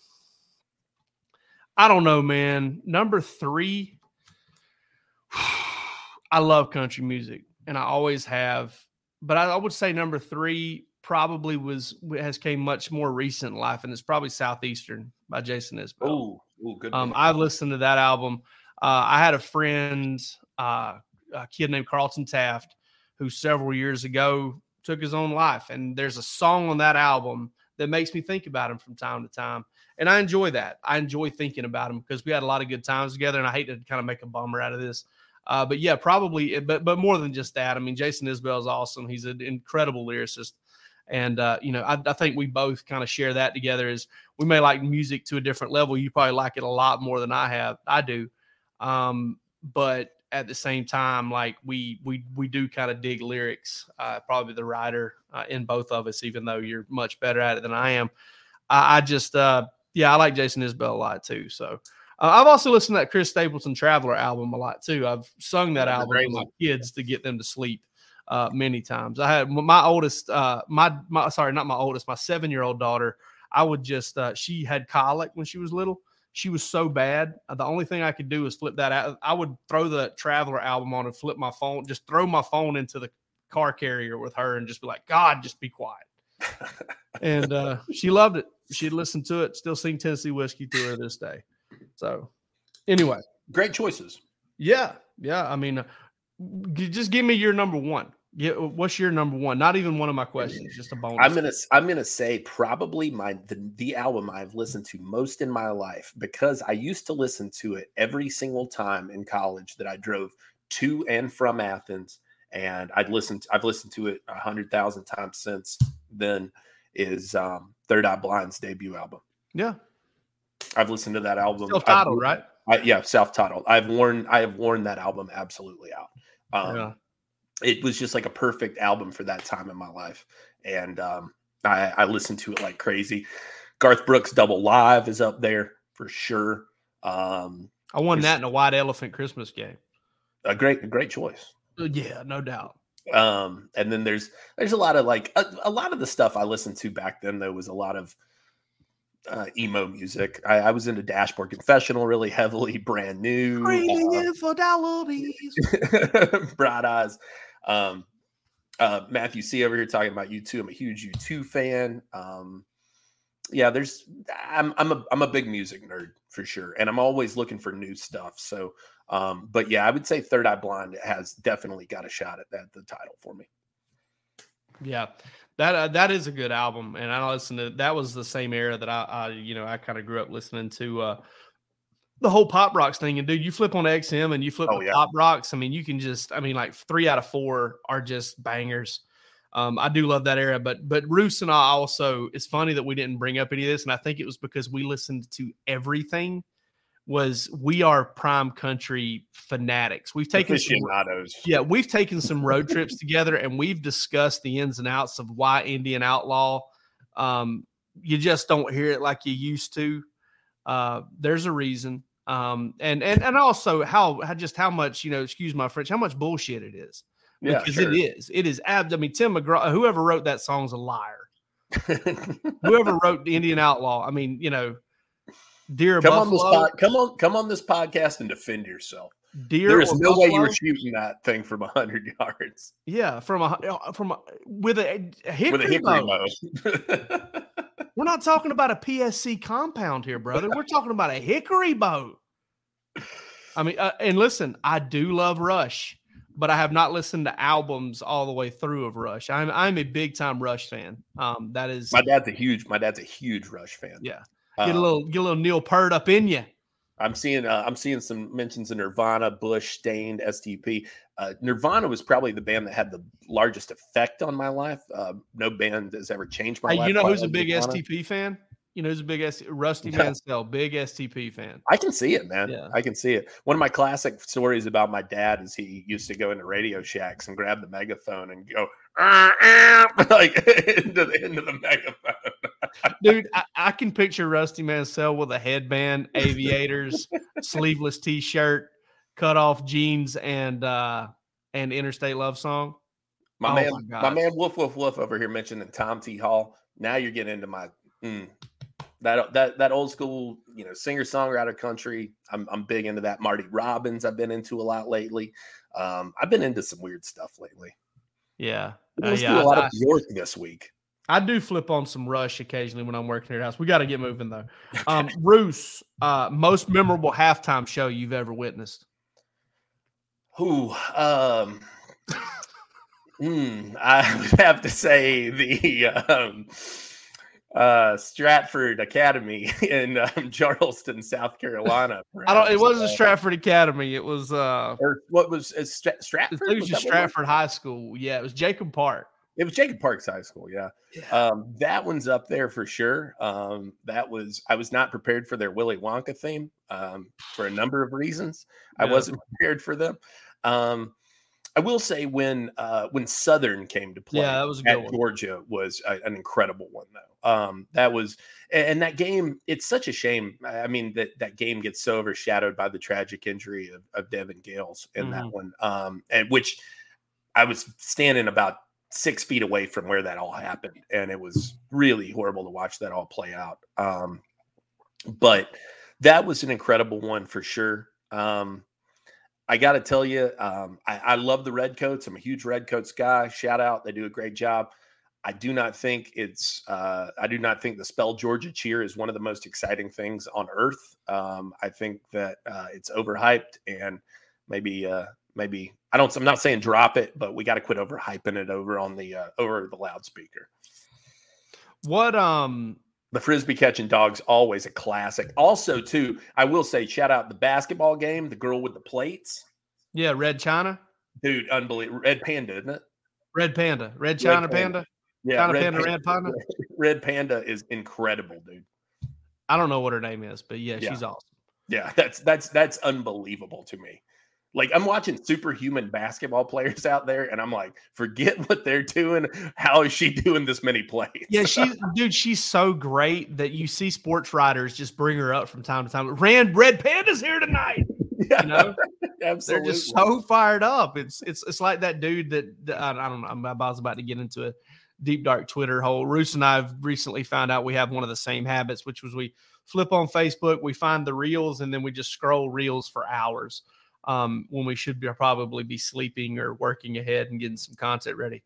I don't know, man. Number three, *sighs* I love country music, and I always have. But I, I would say number three probably was has came much more recent life, and it's probably Southeastern by Jason Isbell. Oh, ooh, good. Um. I've listened to that album. Uh, I had a friend, uh, a kid named Carlton Taft, who several years ago took his own life. And there's a song on that album that makes me think about him from time to time. And I enjoy that. I enjoy thinking about him because we had a lot of good times together. And I hate to kind of make a bummer out of this. Uh, but yeah, probably, but but more than just that. I mean, Jason Isbell is awesome. He's an incredible lyricist, and uh, you know, I, I think we both kind of share that together. Is we may like music to a different level. You probably like it a lot more than I have. I do, um, but at the same time, like we we we do kind of dig lyrics. Uh, probably the writer uh, in both of us, even though you're much better at it than I am. I, I just, uh, yeah, I like Jason Isbell a lot too. So. Uh, I've also listened to that Chris Stapleton Traveler album a lot too. I've sung that album to my kids to get them to sleep uh, many times. I had my oldest, uh, my my sorry, not my oldest, my seven year old daughter. I would just uh, she had colic when she was little. She was so bad. uh, The only thing I could do was flip that out. I would throw the Traveler album on and flip my phone, just throw my phone into the car carrier with her and just be like, God, just be quiet. *laughs* and uh, she loved it. She'd listen to it, still sing Tennessee whiskey to her this day. So, anyway, Great choices. yeah, yeah. I mean, just give me your number one. Yeah, what's your number one? Not even one of my questions, just a bonus. I'm gonna I'm gonna say probably my the, the album I've listened to most in my life because I used to listen to it every single time in college that I drove to and from Athens, and I'd listened I've listened to it a hundred thousand times since then. Is um, Third Eye Blind's debut album? yeah, I've listened to that album. Self-titled, right? I, yeah, self-titled. I've worn I have worn that album absolutely out. Um, yeah, it was just like a perfect album for that time in my life and um, I, I listened to it like crazy garth brooks double live is up there for sure um, I won that in a white elephant Christmas game. a great a great choice Uh, Yeah, no doubt. um, and then there's there's a lot of like a, a lot of the stuff i listened to back then though was a lot of uh, emo music I, I was into dashboard confessional really heavily *laughs* brand new uh, Screaming infidelities. *laughs* bright eyes. Um, uh, Matthew C over here talking about U2. I'm a huge U2 fan. Um, yeah, there's I'm I'm a I'm a big music nerd for sure, and I'm always looking for new stuff. So, um, but yeah, I would say Third Eye Blind has definitely got a shot at that the title for me. Yeah, that uh, that is a good album, and I listened to that was the same era that I, I you know I kind of grew up listening to uh, the whole pop rocks thing. And dude, you flip on XM and you flip Oh, yeah. pop rocks. I mean, you can just I mean like three out of four are just bangers. Um, I do love that era, but but Reuse and I also. It's funny that we didn't bring up any of this, and I think it was because we listened to everything. Was we are prime country fanatics? We've taken some, yeah, we've taken some road trips together and we've discussed the ins and outs of why Indian Outlaw. Um, you just don't hear it like you used to. Uh, there's a reason. Um, and and and also how, how just how much you know, excuse my French, how much bullshit it is Yeah, because sure. it is. It is ab. I mean, Tim McGraw, whoever wrote that song's a liar. *laughs* Whoever wrote the Indian Outlaw, I mean, you know, deer come on this pod, come on come on this podcast and defend yourself. deer. There is no way you were shooting that thing from hundred yards Yeah, from a from a, with a, a hickory, with a hickory bow. bow. *laughs* We're not talking about a PSE compound here, brother. We're talking about a hickory boat. I mean, uh, and listen, I do love Rush, but I have not listened to albums all the way through of Rush. I'm I'm a big time Rush fan. Um, that is My dad's a huge. My dad's a huge Rush fan. yeah. Get a Um, little get a little Neil Peart up in you. I'm seeing uh, I'm seeing some mentions of Nirvana, Bush, Staind, STP. Uh, Nirvana was probably the band that had the largest effect on my life. Uh, no band has ever changed my Hey, life. you know who's a big Nirvana. STP fan? You know who's a big S- Rusty Yeah. Mansell, big STP fan. I can see it, man. Yeah. I can see it. One of my classic stories about my dad is he used to go into Radio Shacks and grab the megaphone and go "Ah, ah," *laughs* like *laughs* into the into the megaphone. Dude, I, I can picture Rusty Mansell with a headband, aviators, sleeveless t-shirt, cut off jeans, and uh and interstate love song. My Oh man, my my, man, Woof Woof Woof over here mentioning Tom T. Hall. Now you're getting into my mm, that that that old school, you know, singer songwriter country. I'm I'm big into that. Marty Robbins, I've been into a lot lately. Um, I've been into some weird stuff lately. Yeah. I Uh, yeah, a lot I- of Bjork this week. I do flip on some Rush occasionally when I'm working at house. We got to get moving though. Um, *laughs* Reuse, uh, most memorable halftime show you've ever witnessed? Who? Um, hmm, I *laughs* would have to say the um, uh, Stratford Academy *laughs* in um, Charleston, South Carolina. I don't. It wasn't Uh, Stratford Academy. It was. uh or what was uh, Stratford? it was Was just that what it was? Stratford High School. Yeah, it was Jacob Park. It was Jacob Parks High School. Yeah. Um, that one's up there for sure. Um, that was I was not prepared for their Willy Wonka theme um, for a number of reasons. I wasn't prepared for them. Um, I will say when uh, when Southern came to play Yeah, that was a at one. Georgia was a- an incredible one though. Um, that was and that game. It's such a shame. I mean that that game gets so overshadowed by the tragic injury of, of Devon Gales in that Mhm. one. Um, and which I was standing about six feet away from where that all happened, and it was really horrible to watch that all play out. Um, but that was an incredible one for sure. Um, I got to tell you, um, I, I love the Redcoats. I'm a huge Redcoats guy. Shout out, they do a great job. I do not think it's. Uh, I do not think the spell Georgia cheer is one of the most exciting things on earth. Um, I think that uh, it's overhyped and maybe uh, maybe I don't. I'm not saying drop it, but we got to quit overhyping it over on the uh, over the loudspeaker. What um The frisbee catching dog's always a classic. Also, too, I will say, shout out the basketball game, the girl with the plates, yeah, Red China? dude, unbelievable. Red Panda, isn't it? Red Panda. Red China Panda. Panda? Yeah, China Red Panda, Pan- Red Panda? *laughs* Red Panda is incredible, dude. I don't know what her name is, but yeah, Yeah. she's awesome. Yeah, that's that's that's unbelievable to me. Like I'm watching superhuman basketball players out there, and I'm like, forget *laughs* what they're doing. How is she doing this many plays? Yeah, she's *laughs* dude, she's so great that you see sports writers just bring her up from time to time. Rand Red Panda's here tonight. yeah, You know, *laughs* they're just so fired up. It's it's it's like that dude that, I, I don't know. I'm, I was about to get into a deep dark Twitter hole. Reuse and I have recently found out we have one of the same habits, which was we flip on Facebook, we find the reels, and then we just scroll reels for hours. Um, when we should be probably be sleeping or working ahead and getting some content ready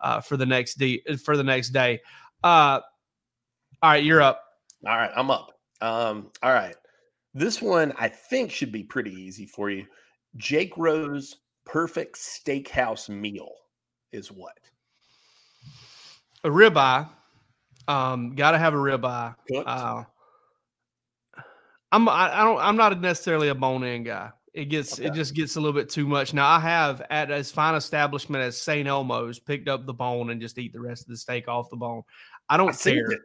uh, for the next day for the next day. Uh, all right, you're up. All right, I'm up. Um, all right. This one I think should be pretty easy for you. Jake Rowe's perfect steakhouse meal is what? A ribeye. Um, got to have a ribeye. Uh, I'm I, I don't I'm not necessarily a bone in guy. It gets it just gets a little bit too much. Now I have at as fine establishment as St. Elmo's picked up the bone and just eat the rest of the steak off the bone. I don't I care. it.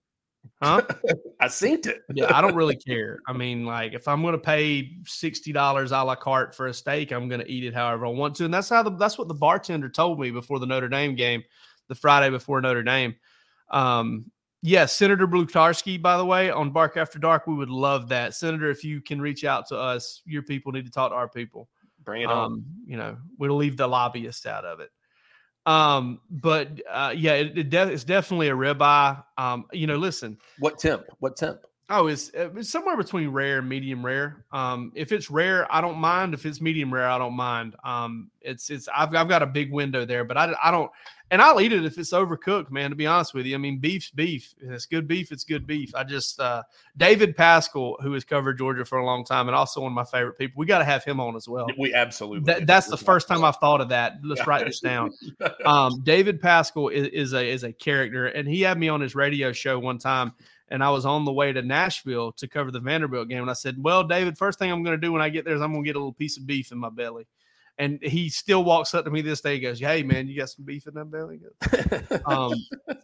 Huh? *laughs* I synced it. yeah, I don't really care. I mean, like if I'm gonna pay sixty dollars a la carte for a steak, I'm gonna eat it however I want to, and that's how the that's what the bartender told me before the Notre Dame game, the Friday before Notre Dame. Um, yes, Senator Blutarski, by the way, on Bark After Dark, we would love that, Senator. If you can reach out to us, your people need to talk to our people. Bring it on. Um, you know, we'll leave the lobbyists out of it. Um, but uh, yeah, it, it de- it's definitely a ribeye. Um, you know, listen, What temp? What temp? Oh, it's, uh, it's somewhere between rare and medium rare. Um, if it's rare, I don't mind. If it's medium rare, I don't mind. Um, it's it's I've I've got a big window there, but I I don't and I'll eat it if it's overcooked, man. To be honest with you, I mean beef's beef. If it's good beef, it's good beef. I just uh, David Paschall, who has covered Georgia for a long time, and also one of my favorite people. We got to have him on as well. We absolutely. That, that's the first time I've thought of that. Let's write this down. *laughs* Um, David Paschall is, is a is a character, and he had me on his radio show one time and I was on the way to Nashville to cover the Vanderbilt game. And I said, Well, David, first thing I'm going to do when I get there is I'm going to get a little piece of beef in my belly. And he still walks up to me this day. He goes, Hey, man, you got some beef in that belly? um,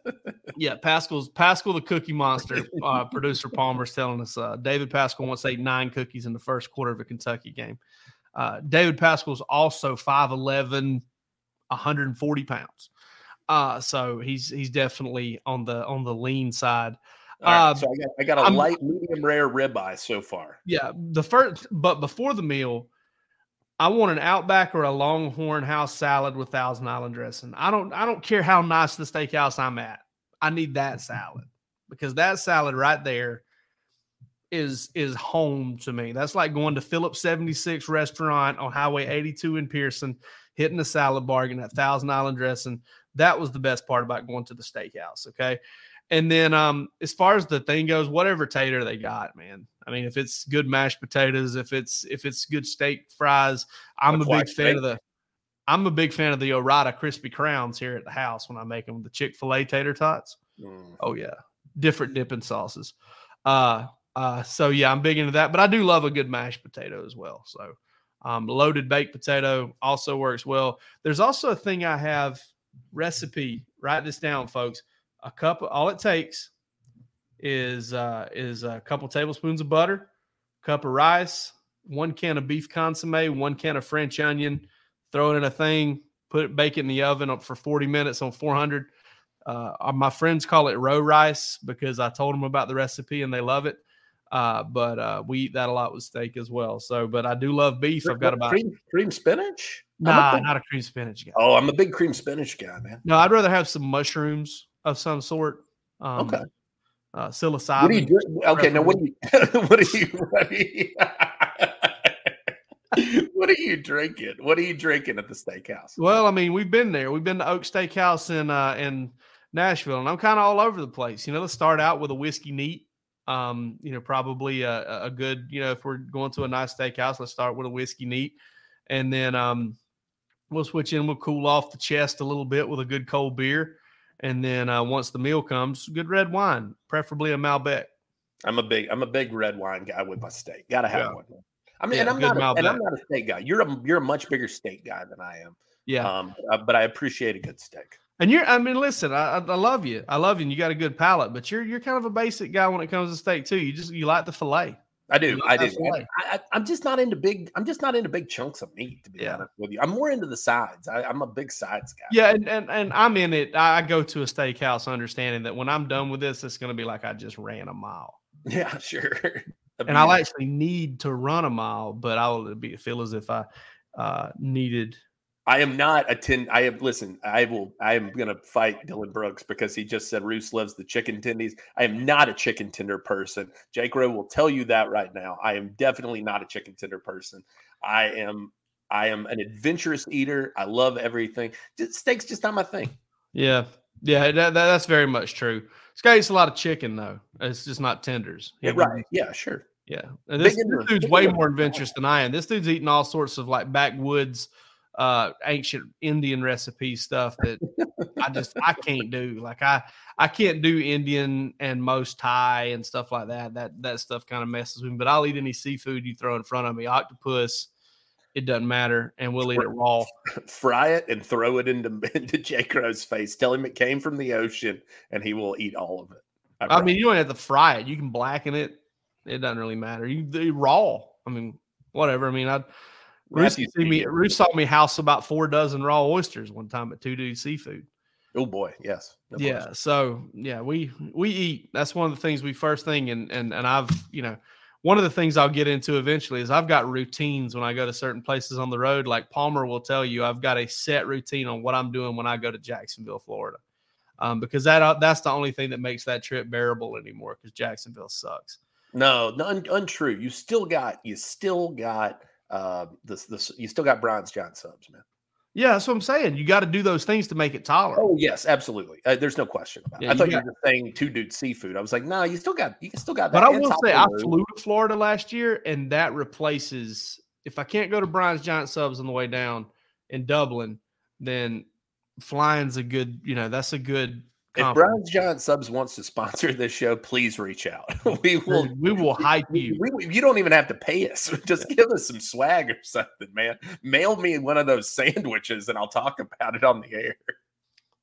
*laughs* yeah, Paschall's Paschall, the cookie monster. Uh, producer Palmer's telling us uh, David Paschall once ate nine cookies in the first quarter of a Kentucky game. Uh, David Paschall's also 5'11, 140 pounds. Uh, so he's he's definitely on the on the lean side. Right, um, so I got I got a I'm, light, medium rare ribeye so far. Yeah, the first, but before the meal, I want an Outback or a Longhorn House salad with Thousand Island dressing. I don't I don't care how nice the steakhouse I'm at. I need that salad because that salad right there is is home to me. That's like going to Phillips 76 restaurant on Highway 82 in Pearson, hitting the salad bar, getting that Thousand Island dressing. That was the best part about going to the steakhouse. Okay. And then um, as far as the thing goes, whatever tater they got, man. I mean, if it's good mashed potatoes, if it's if it's good steak fries, I'm a big fan of the I'm a big fan of the Ore-Ida crispy crowns here at the house when I make them with the Chick-fil-A tater tots. Mm. Oh yeah. Different dipping sauces. Uh uh so yeah, I'm big into that, but I do love a good mashed potato as well. So um loaded baked potato also works well. There's also a thing I have recipe. Write this down, folks a cup. All it takes is uh, is a couple tablespoons of butter, cup of rice, one can of beef consomme, one can of French onion. Throw it in a thing. Put it, bake it in the oven up for 40 minutes on 400. Uh, uh, my friends call it Rowe rice because I told them about the recipe and they love it. Uh, but uh, we eat that a lot with steak as well. So, but I do love beef. I've got about cream, cream spinach. Nah, big, not a cream spinach guy. Oh, I'm a big cream spinach guy, man. No, I'd rather have some mushrooms of some sort. Um, okay. Uh, psilocybin. What do you do? Okay, now what *laughs* do you what are you what are you, what are you drinking? What are you drinking at the steakhouse? Well, I mean, we've been there. We've been to Oak Steakhouse in uh, in Nashville, and I'm kind of all over the place. You know, let's start out with a whiskey neat. Um, you know, probably a, a good, you know, if we're going to a nice steakhouse, let's start with a whiskey neat. And then um, we'll switch in, we'll cool off the chest a little bit with a good cold beer. And then uh, once the meal comes, good red wine, preferably a Malbec. I'm a big I'm a big red wine guy with my steak. Got to have yeah. one. I mean, yeah, and I'm not a, and I'm not a steak guy. You're a you're a much bigger steak guy than I am. Yeah. Um, uh, but I appreciate a good steak. And you're, I mean, listen, I, I love you. I love you. And you got a good palate, but you're, you're kind of a basic guy when it comes to steak too. You just, you like the filet. I do. I do. I, am just not into big. I'm just not into big chunks of meat. To be yeah. honest with you, I'm more into the sides. I, am a big sides guy. Yeah, and, and and I'm in it. I go to a steakhouse understanding that when I'm done with this, it's going to be like I just ran a mile. *laughs* Yeah, sure. *laughs* and I'll actually need to run a mile, but I'll be feel as if I uh, needed I am not a tin. I am listen. I will. I am going to fight Dylan Brooks because he just said Reuse loves the chicken tendies. I am not a chicken tender person. Jake Rowe will tell you that right now. I am definitely not a chicken tender person. I am. I am an adventurous eater. I love everything. Just, steak's just not my thing. Yeah, yeah, that, that's very much true. This guy eats a lot of chicken though. It's just not tenders. Yeah, right. Yeah, sure. Yeah, and this, this dude's way more adventurous than I am. This dude's eating all sorts of like backwoods uh ancient Indian recipe stuff that I just I can't do. Like I I can't do Indian and most Thai and stuff like that. That that stuff kind of messes with me. But I'll eat any seafood you throw in front of me. Octopus, it doesn't matter, and we'll eat it raw. *laughs* Fry it and throw it into *laughs* into Jake Rowe's face. Tell him it came from the ocean, and he will eat all of it. I, I mean, you don't have to fry it. You can blacken it. It doesn't really matter. You, you raw. I mean, whatever. I mean, I Reuse, see me, Reuse saw me house about four dozen raw oysters one time at Two Dude Seafood. Oh boy, yes. yeah. So yeah, we we eat. That's one of the things we first thing and and and I've you know one of the things I'll get into eventually is I've got routines when I go to certain places on the road. Like Palmer will tell you, I've got a set routine on what I'm doing when I go to Jacksonville, Florida, um, because that uh, that's the only thing that makes that trip bearable anymore. Because Jacksonville sucks. No, no un- untrue. You still got you still got uh this this you still got Brian's Giant subs, man. Yeah, that's what I'm saying. You got to do those things to make it tolerable. Oh yes, absolutely. Uh, there's no question about it. Yeah, I you thought you got- were saying two dude seafood. I was like, no, you still got you still got that. But I will say, I flew to Florida last year, and that replaces if I can't go to Brian's Giant Subs on the way down in Dublin, then flying's a good. You know, that's a good. If compliment. Brian's Giant Subs wants to sponsor this show, please reach out. *laughs* we will. We will hype you. We, we- you don't even have to pay us. *laughs* Just give us some swag or something, man. Mail me one of those sandwiches, and I'll talk about it on the air.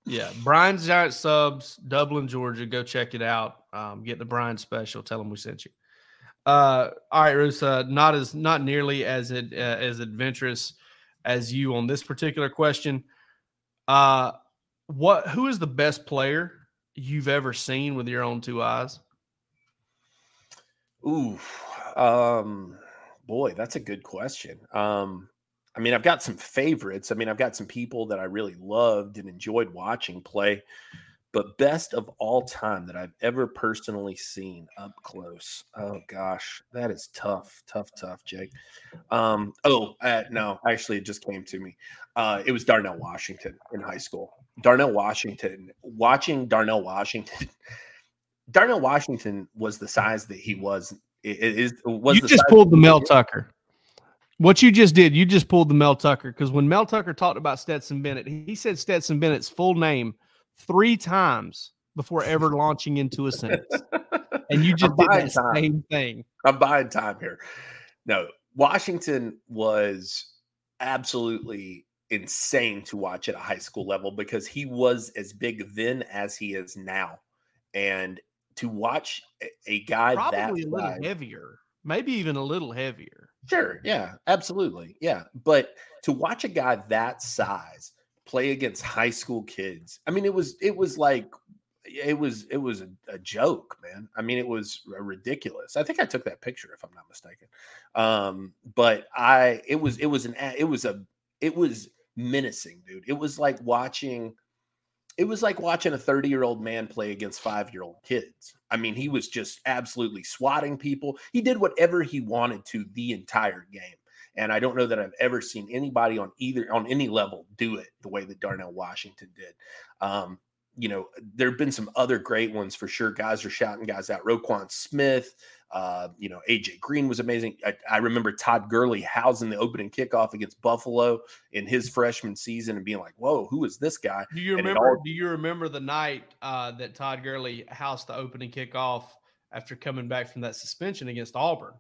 Yeah, Brian's Giant Subs, Dublin, Georgia. Go check it out. Um, get the Brian special. Tell them we sent you. Uh, all right, Reuse. Uh, not as not nearly as it uh, as adventurous as you on this particular question. Uh, what? Who is the best player you've ever seen with your own two eyes? Ooh, um, boy, that's a good question. Um, I mean, I've got some favorites. I mean, I've got some people that I really loved and enjoyed watching play, but best of all time that I've ever personally seen up close. Oh gosh, that is tough, tough, tough, Jake. Um, oh uh, no, actually, it just came to me. Uh, it was Darnell Washington in high school. Darnell Washington, watching Darnell Washington. *laughs* Darnell Washington was the size that he was. It, it is was you the just size pulled the Mel. Tucker. What you just did, you just pulled the Mel Tucker because when Mel Tucker talked about Stetson Bennett, he said Stetson Bennett's full name three times before ever launching into a sentence. And you *laughs* just did that time. same thing. I'm buying time here. No, Washington was absolutely insane to watch at a high school level because he was as big then as he is now, and to watch a, a guy Probably a that little size- heavier, maybe even a little heavier. Sure. Yeah. Absolutely. Yeah. But to watch a guy that size play against high school kids, I mean, it was it was like it was it was a, a joke, man. I mean, it was ridiculous. I think I took that picture, if I'm not mistaken. Um, but I it was it was an it was a it was menacing, dude. It was like watching it was like watching a 30 year old man play against five year old kids. I mean, he was just absolutely swatting people. He did whatever he wanted to the entire game. And I don't know that I've ever seen anybody on either on any level do it the way that Darnell Washington did. Um, you know, there have been some other great ones for sure. Guys are shouting guys out. Roquan Smith, uh, you know, AJ Green was amazing. I, I remember Todd Gurley housing the opening kickoff against Buffalo in his freshman season and being like, "Whoa, who is this guy?" Do you remember? all- Do you remember the night uh, that Todd Gurley housed the opening kickoff after coming back from that suspension against Auburn?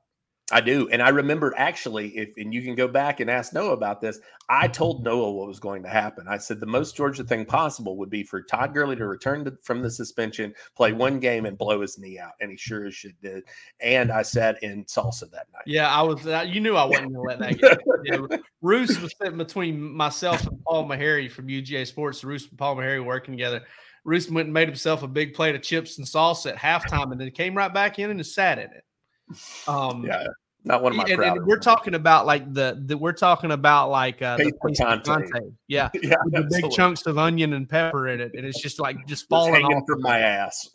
I do. And I remember actually, if and you can go back and ask Noah about this, I told *laughs* Noah what was going to happen. I said the most Georgia thing possible would be for Todd Gurley to return to, from the suspension, play one game, and blow his knee out. And he sure as shit did. And I sat in salsa that night. Yeah, I was. uh, You knew I wasn't going to let that get. *laughs* Yeah, Reuse was sitting between myself and Paul Mahary from UGA Sports. Reuse and Paul Mahary working together. Reuse went and made himself a big plate of chips and salsa at halftime, and then came right back in and just sat in it. *laughs* Um, Yeah. Not one of my and, and we're talking about like the, the we're talking about like uh, the Paste paste picante. picante. yeah, *laughs* yeah, with the big absolutely. chunks of onion and pepper in it, and it's just like just Just falling hanging off. from my ass.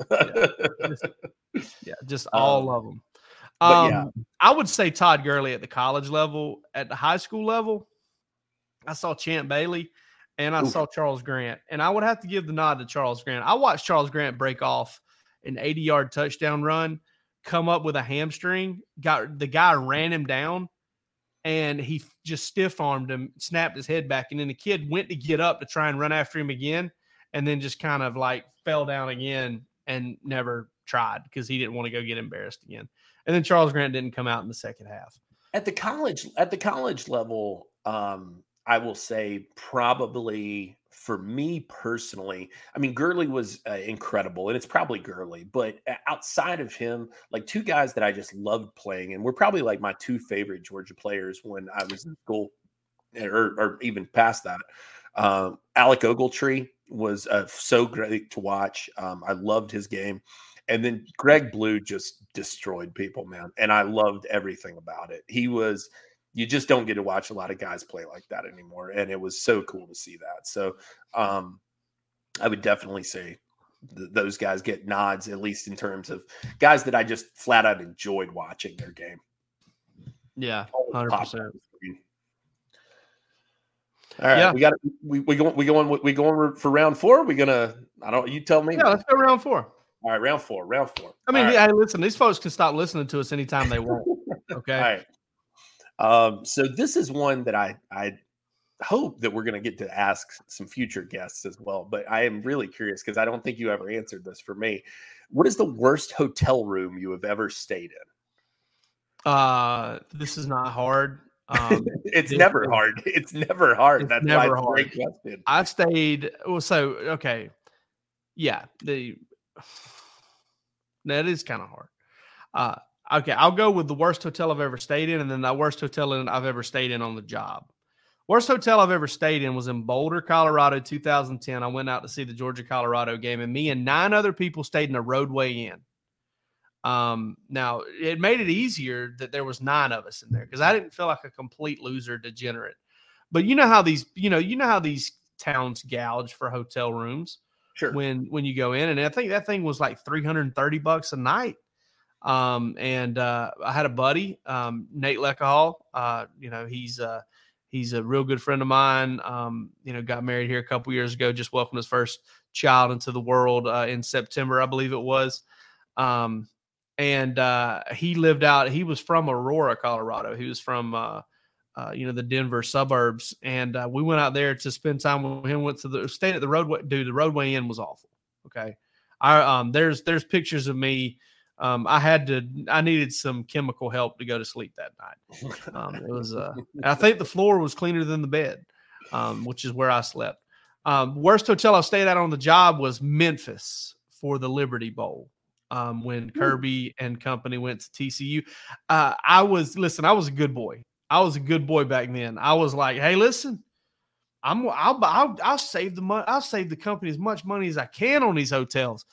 Yeah, just *laughs* all Um, of them. Um, yeah. I would say Todd Gurley at the college level. At the high school level, I saw Champ Bailey and I saw Charles Grant. And I would have to give the nod to Charles Grant. I watched Charles Grant break off an 80 yard touchdown run, come up with a hamstring. Got the guy ran him down and he just stiff armed him, snapped his head back. And then the kid went to get up to try and run after him again. And then just kind of like fell down again and never tried because he didn't want to go get embarrassed again. And then Charles Grant didn't come out in the second half. at the college at the college level um i will say probably for me personally i mean gurley was uh, incredible and it's probably gurley but outside of him like two guys that i just loved playing and were probably like my two favorite georgia players when i was in school or, or even past that um alec ogletree was uh, so great to watch um i loved his game and then Greg Blue just destroyed people, man. And I loved everything about it. He was, you just don't get to watch a lot of guys play like that anymore. And it was so cool to see that. So um, I would definitely say th- those guys get nods, at least in terms of guys that I just flat out enjoyed watching their game. Yeah, hundred popped percent. on the screen. All right, Yeah. we got we we going we going we going for round four. We gonna I don't you tell me. Yeah, let's go round four. All right, round four, round four. I mean, All right. yeah, hey, listen, these folks can stop listening to us anytime they want. Okay. *laughs* All right. Um, so this is one that I I hope that we're going to get to ask some future guests as well. But I am really curious because I don't think you ever answered this for me. What is the worst hotel room you have ever stayed in? Uh, this is not hard. Um, *laughs* It's never hard. It's never hard. It's That's never why it's a great question. I stayed. Well, so okay, yeah. The *sighs* that is kind of hard. Uh, okay, I'll go with the worst hotel I've ever stayed in, and then the worst hotel I've ever stayed in on the job. Worst hotel I've ever stayed in was in Boulder, Colorado, 2010. I went out to see the Georgia Colorado game, and me and nine other people stayed in a Rodeway Inn. Um, now it made it easier that there was nine of us in there because I didn't feel like a complete loser, degenerate. But you know how these, you know, you know how these towns gouge for hotel rooms Sure. when when you go in, and I think that thing was like three hundred and thirty bucks a night. Um, and uh, I had a buddy, um, Nate Leckahall. Uh, you know, he's uh, he's a real good friend of mine. Um, you know, got married here a couple years ago. Just welcomed his first child into the world uh, in September, I believe it was. Um, and uh, he lived out. He was from Aurora, Colorado. He was from uh, uh, you know the Denver suburbs, and uh, we went out there to spend time with him. Went to the stayed at the Rodeway. Dude, the Rodeway Inn was awful. Okay, I um there's there's pictures of me. Um, I had to. I needed some chemical help to go to sleep that night. Um, it was. Uh, I think the floor was cleaner than the bed, um, which is where I slept. Um, worst hotel I stayed at on the job was Memphis for the Liberty Bowl. Um, when Kirby and company went to TCU, uh, I was listen. I was a good boy. I was a good boy back then. I was like, hey, listen, I'm I'll I'll, I'll save the money. I'll save the company as much money as I can on these hotels.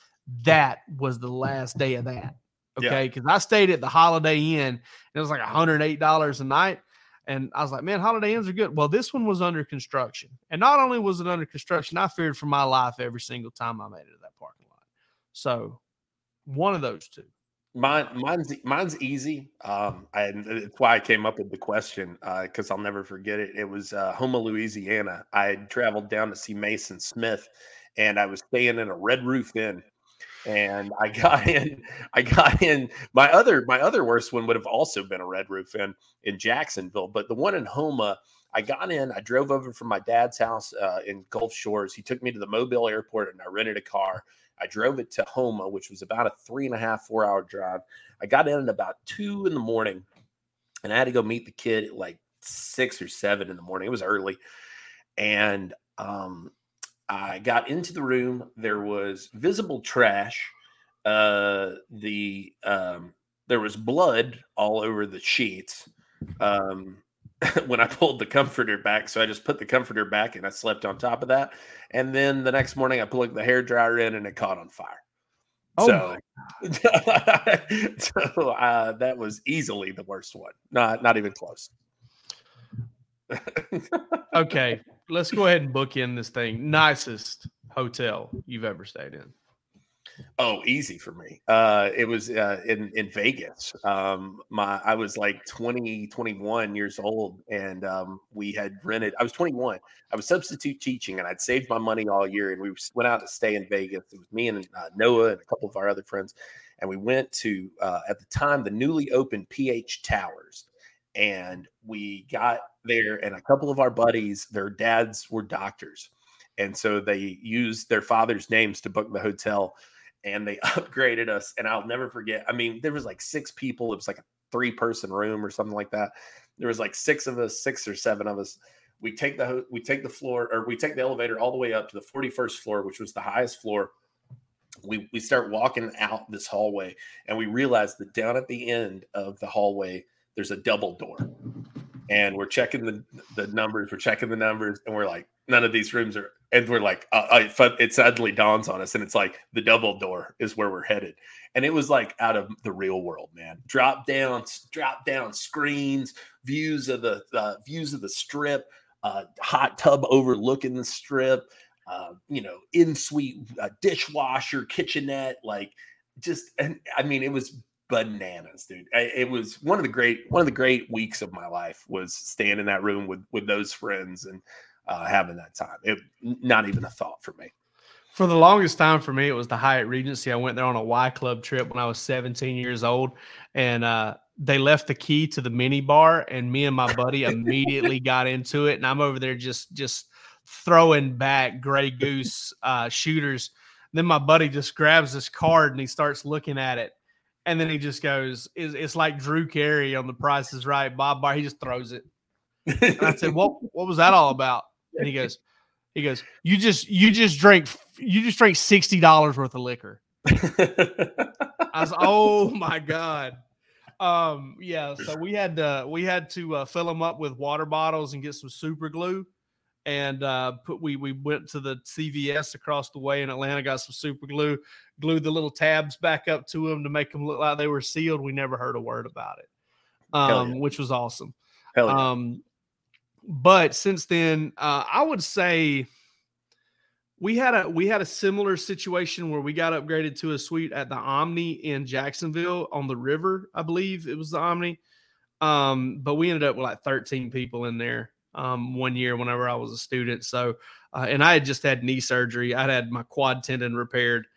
That was the last day of that. Yeah. Okay, because I stayed at the Holiday Inn. And it was like $108 a night. And I was like, man, Holiday Inns are good. Well, this one was under construction. And not only was it under construction, I feared for my life every single time I made it to that parking lot. So one of those two. Mine, mine's mine's easy. Um, and it's why I came up with the question uh, because I'll never forget it. It was uh, Houma, Louisiana. I had traveled down to see Mason Smith, and I was staying in a Red Roof Inn. And I *laughs* got in. I got in. My other my other worst one would have also been a Red Roof Inn in Jacksonville, but the one in Houma. I got in. I drove over from my dad's house uh, in Gulf Shores. He took me to the Mobile airport, and I rented a car. I drove it to Houma, which was about a three and a half, four hour drive. I got in at about two in the morning and I had to go meet the kid at like six or seven in the morning. It was early. And um, I got into the room. There was visible trash. Uh, the um, there was blood all over the sheets. Um, *laughs* when I pulled the comforter back. So I just put the comforter back and I slept on top of that. And then the next morning I plugged the hair dryer in and it caught on fire. Oh so *laughs* so uh, that was easily the worst one. Not not even close. *laughs* Okay, let's go ahead and book in this thing. Nicest hotel you've ever stayed in. Oh, easy for me. Uh, it was uh, in in Vegas. Um, my I was like 20, 21 years old, and um, we had rented. I was twenty one. I was substitute teaching, and I'd saved my money all year, and we went out to stay in Vegas. It was me and uh, Noah and a couple of our other friends, and we went to uh, at the time the newly opened PH Towers, and we got there, and a couple of our buddies, their dads were doctors, and so they used their father's names to book the hotel and they *laughs* upgraded us. And I'll never forget. I mean, there was like six people. It was like a three person room or something like that. There was like six of us, six or seven of us. We take the we take the floor or we take the elevator all the way up to the 41st floor, which was the highest floor. We we start walking out this hallway and we realize that down at the end of the hallway there's a double door. And we're checking the the numbers, we're checking the numbers and we're like none of these rooms are and we're like uh, it it suddenly dawns on us and it's like the double door is where we're headed and it was like out of the real world man drop down drop down screens views of the uh, views of the strip uh, hot tub overlooking the strip uh, you know, in suite uh, dishwasher, kitchenette, like just, and I mean, it was bananas, dude. It was one of the great, one of the great weeks of my life was staying in that room with with those friends and uh, having that time. It not even a thought for me. For the longest time for me, it was the Hyatt Regency. I went there on a Y Club trip when I was 17 years old, and uh, they left the key to the mini bar, and me and my buddy *laughs* immediately got into it. And I'm over there just just throwing back Grey *laughs* Goose uh, shooters. Then my buddy just grabs this card and he starts looking at it, and then he just goes, "It's, it's like Drew Carey on The Price Is Right." Bob Bar, he just throws it. And I said, "What? What was that all about?" And he goes, "He goes, you just you just drank you just drank sixty dollars worth of liquor." *laughs* I was, "Oh my god." Um, yeah, so we had to we had to uh, fill them up with water bottles and get some super glue, and uh, put we we went to the CVS across the way in Atlanta, got some super glue, glued the little tabs back up to them to make them look like they were sealed. We never heard a word about it, um, yeah. which was awesome. Yeah. Um, but since then, uh, I would say we had a we had a similar situation where we got upgraded to a suite at the Omni in Jacksonville on the river. I believe it was the Omni. Um, but we ended up with like 13 people in there um, one year whenever I was a student. So, uh, and I had just had knee surgery. I'd had my quad tendon repaired.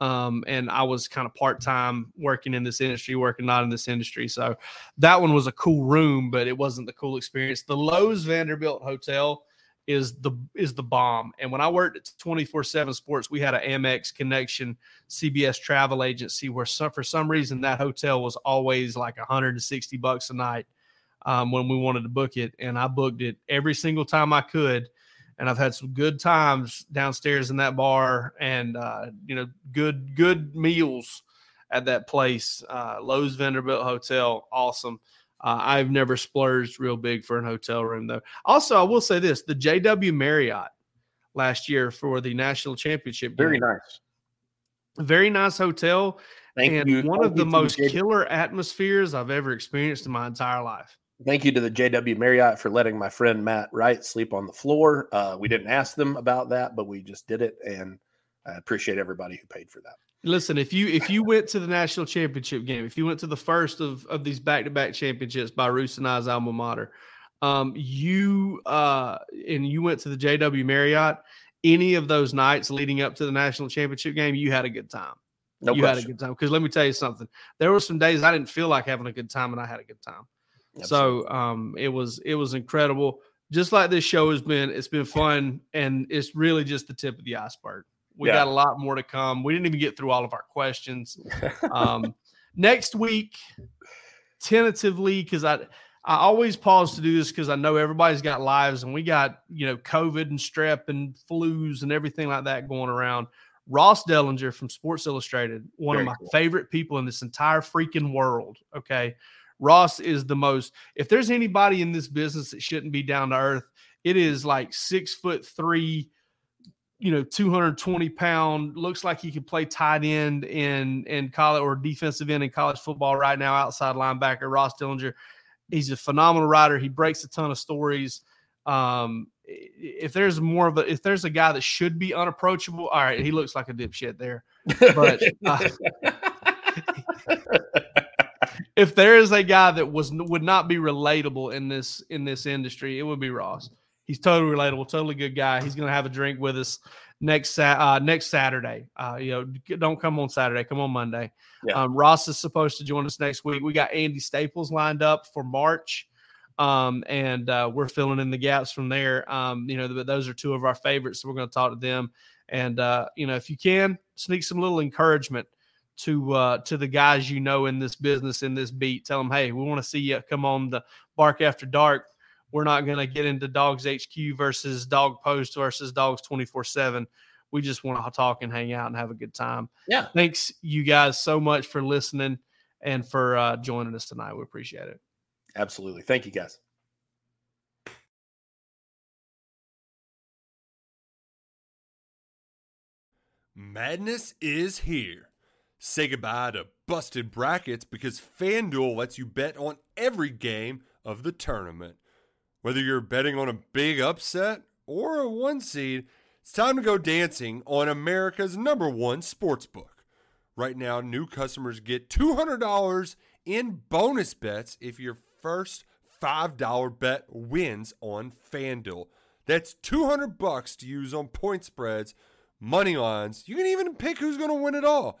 Um, and I was kind of part time working in this industry, working not in this industry. So that one was a cool room, but it wasn't the cool experience. The Loews Vanderbilt Hotel is the is the bomb. And when I worked at 24/7 Sports, we had an Amex connection CBS travel agency where for some reason that hotel was always like 160 bucks a night um, when we wanted to book it, and I booked it every single time I could. And I've had some good times downstairs in that bar, and uh, you know, good good meals at that place. Uh, Loews Vanderbilt Hotel, awesome. Uh, I've never splurged real big for an hotel room though. Also, I will say this: the JW Marriott last year for the national championship. Very game. nice. very nice hotel, Thank and you. one Thank of the most killer atmospheres I've ever experienced in my entire life. Thank you to the JW Marriott for letting my friend Matt Wright sleep on the floor. Uh, we didn't ask them about that, but we just did it, and I appreciate everybody who paid for that. Listen, if you if you went to the national championship game, if you went to the first of, of these back to back championships by Reuse and I's alma mater, um, you uh, and you went to the JW Marriott, any of those nights leading up to the national championship game, you had a good time. No you had a good time because let me tell you something. There were some days I didn't feel like having a good time, and I had a good time. Absolutely. So um, it was it was incredible. Just like this show has been, it's been fun, and it's really just the tip of the iceberg. We Yeah. got a lot more to come. We didn't even get through all of our questions. *laughs* Um, next week, tentatively, because I I always pause to do this because I know everybody's got lives, and we got you know COVID and strep and flus and everything like that going around. Ross Dellinger from Sports Illustrated, one Very of my cool. favorite people in this entire freaking world. Okay. Ross is the most, if there's anybody in this business that shouldn't be down to earth, it is like six foot three, you know, 220 pound, looks like he could play tight end in, in college or defensive end in college football right now, outside linebacker, Ross Dellinger. He's a phenomenal writer. He breaks a ton of stories. Um, if there's more of a, if there's a guy that should be unapproachable, all right, he looks like a dipshit there. But uh, *laughs* *laughs* if there is a guy that was would not be relatable in this in this industry, it would be Ross. He's totally relatable, totally good guy. He's going to have a drink with us next uh, next Saturday. Uh, you know, don't come on Saturday, come on Monday. Yeah. Um, Ross is supposed to join us next week. We got Andy Staples lined up for March. Um, and uh, we're filling in the gaps from there. Um, you know, th- those are two of our favorites. So we're going to talk to them. And uh, you know, if you can sneak some little encouragement to uh, to the guys you know in this business in this beat. Tell them, hey, we want to see you come on the Bark After Dark. We're not going to get into DawgsHQ versus DawgPost versus Dawgs twenty four seven. We just want to talk and hang out and have a good time. Yeah. Thanks you guys so much for listening and for uh, joining us tonight. We appreciate it. Absolutely. Thank you, guys. Madness is here. Say goodbye to busted brackets because FanDuel lets you bet on every game of the tournament. Whether you're betting on a big upset or a one seed, It's time to go dancing on America's number one sports book. Right now, new customers get $200 in bonus bets if your first $5 bet wins on FanDuel. That's 200 bucks to use on point spreads, money lines. You can even pick who's going to win it all.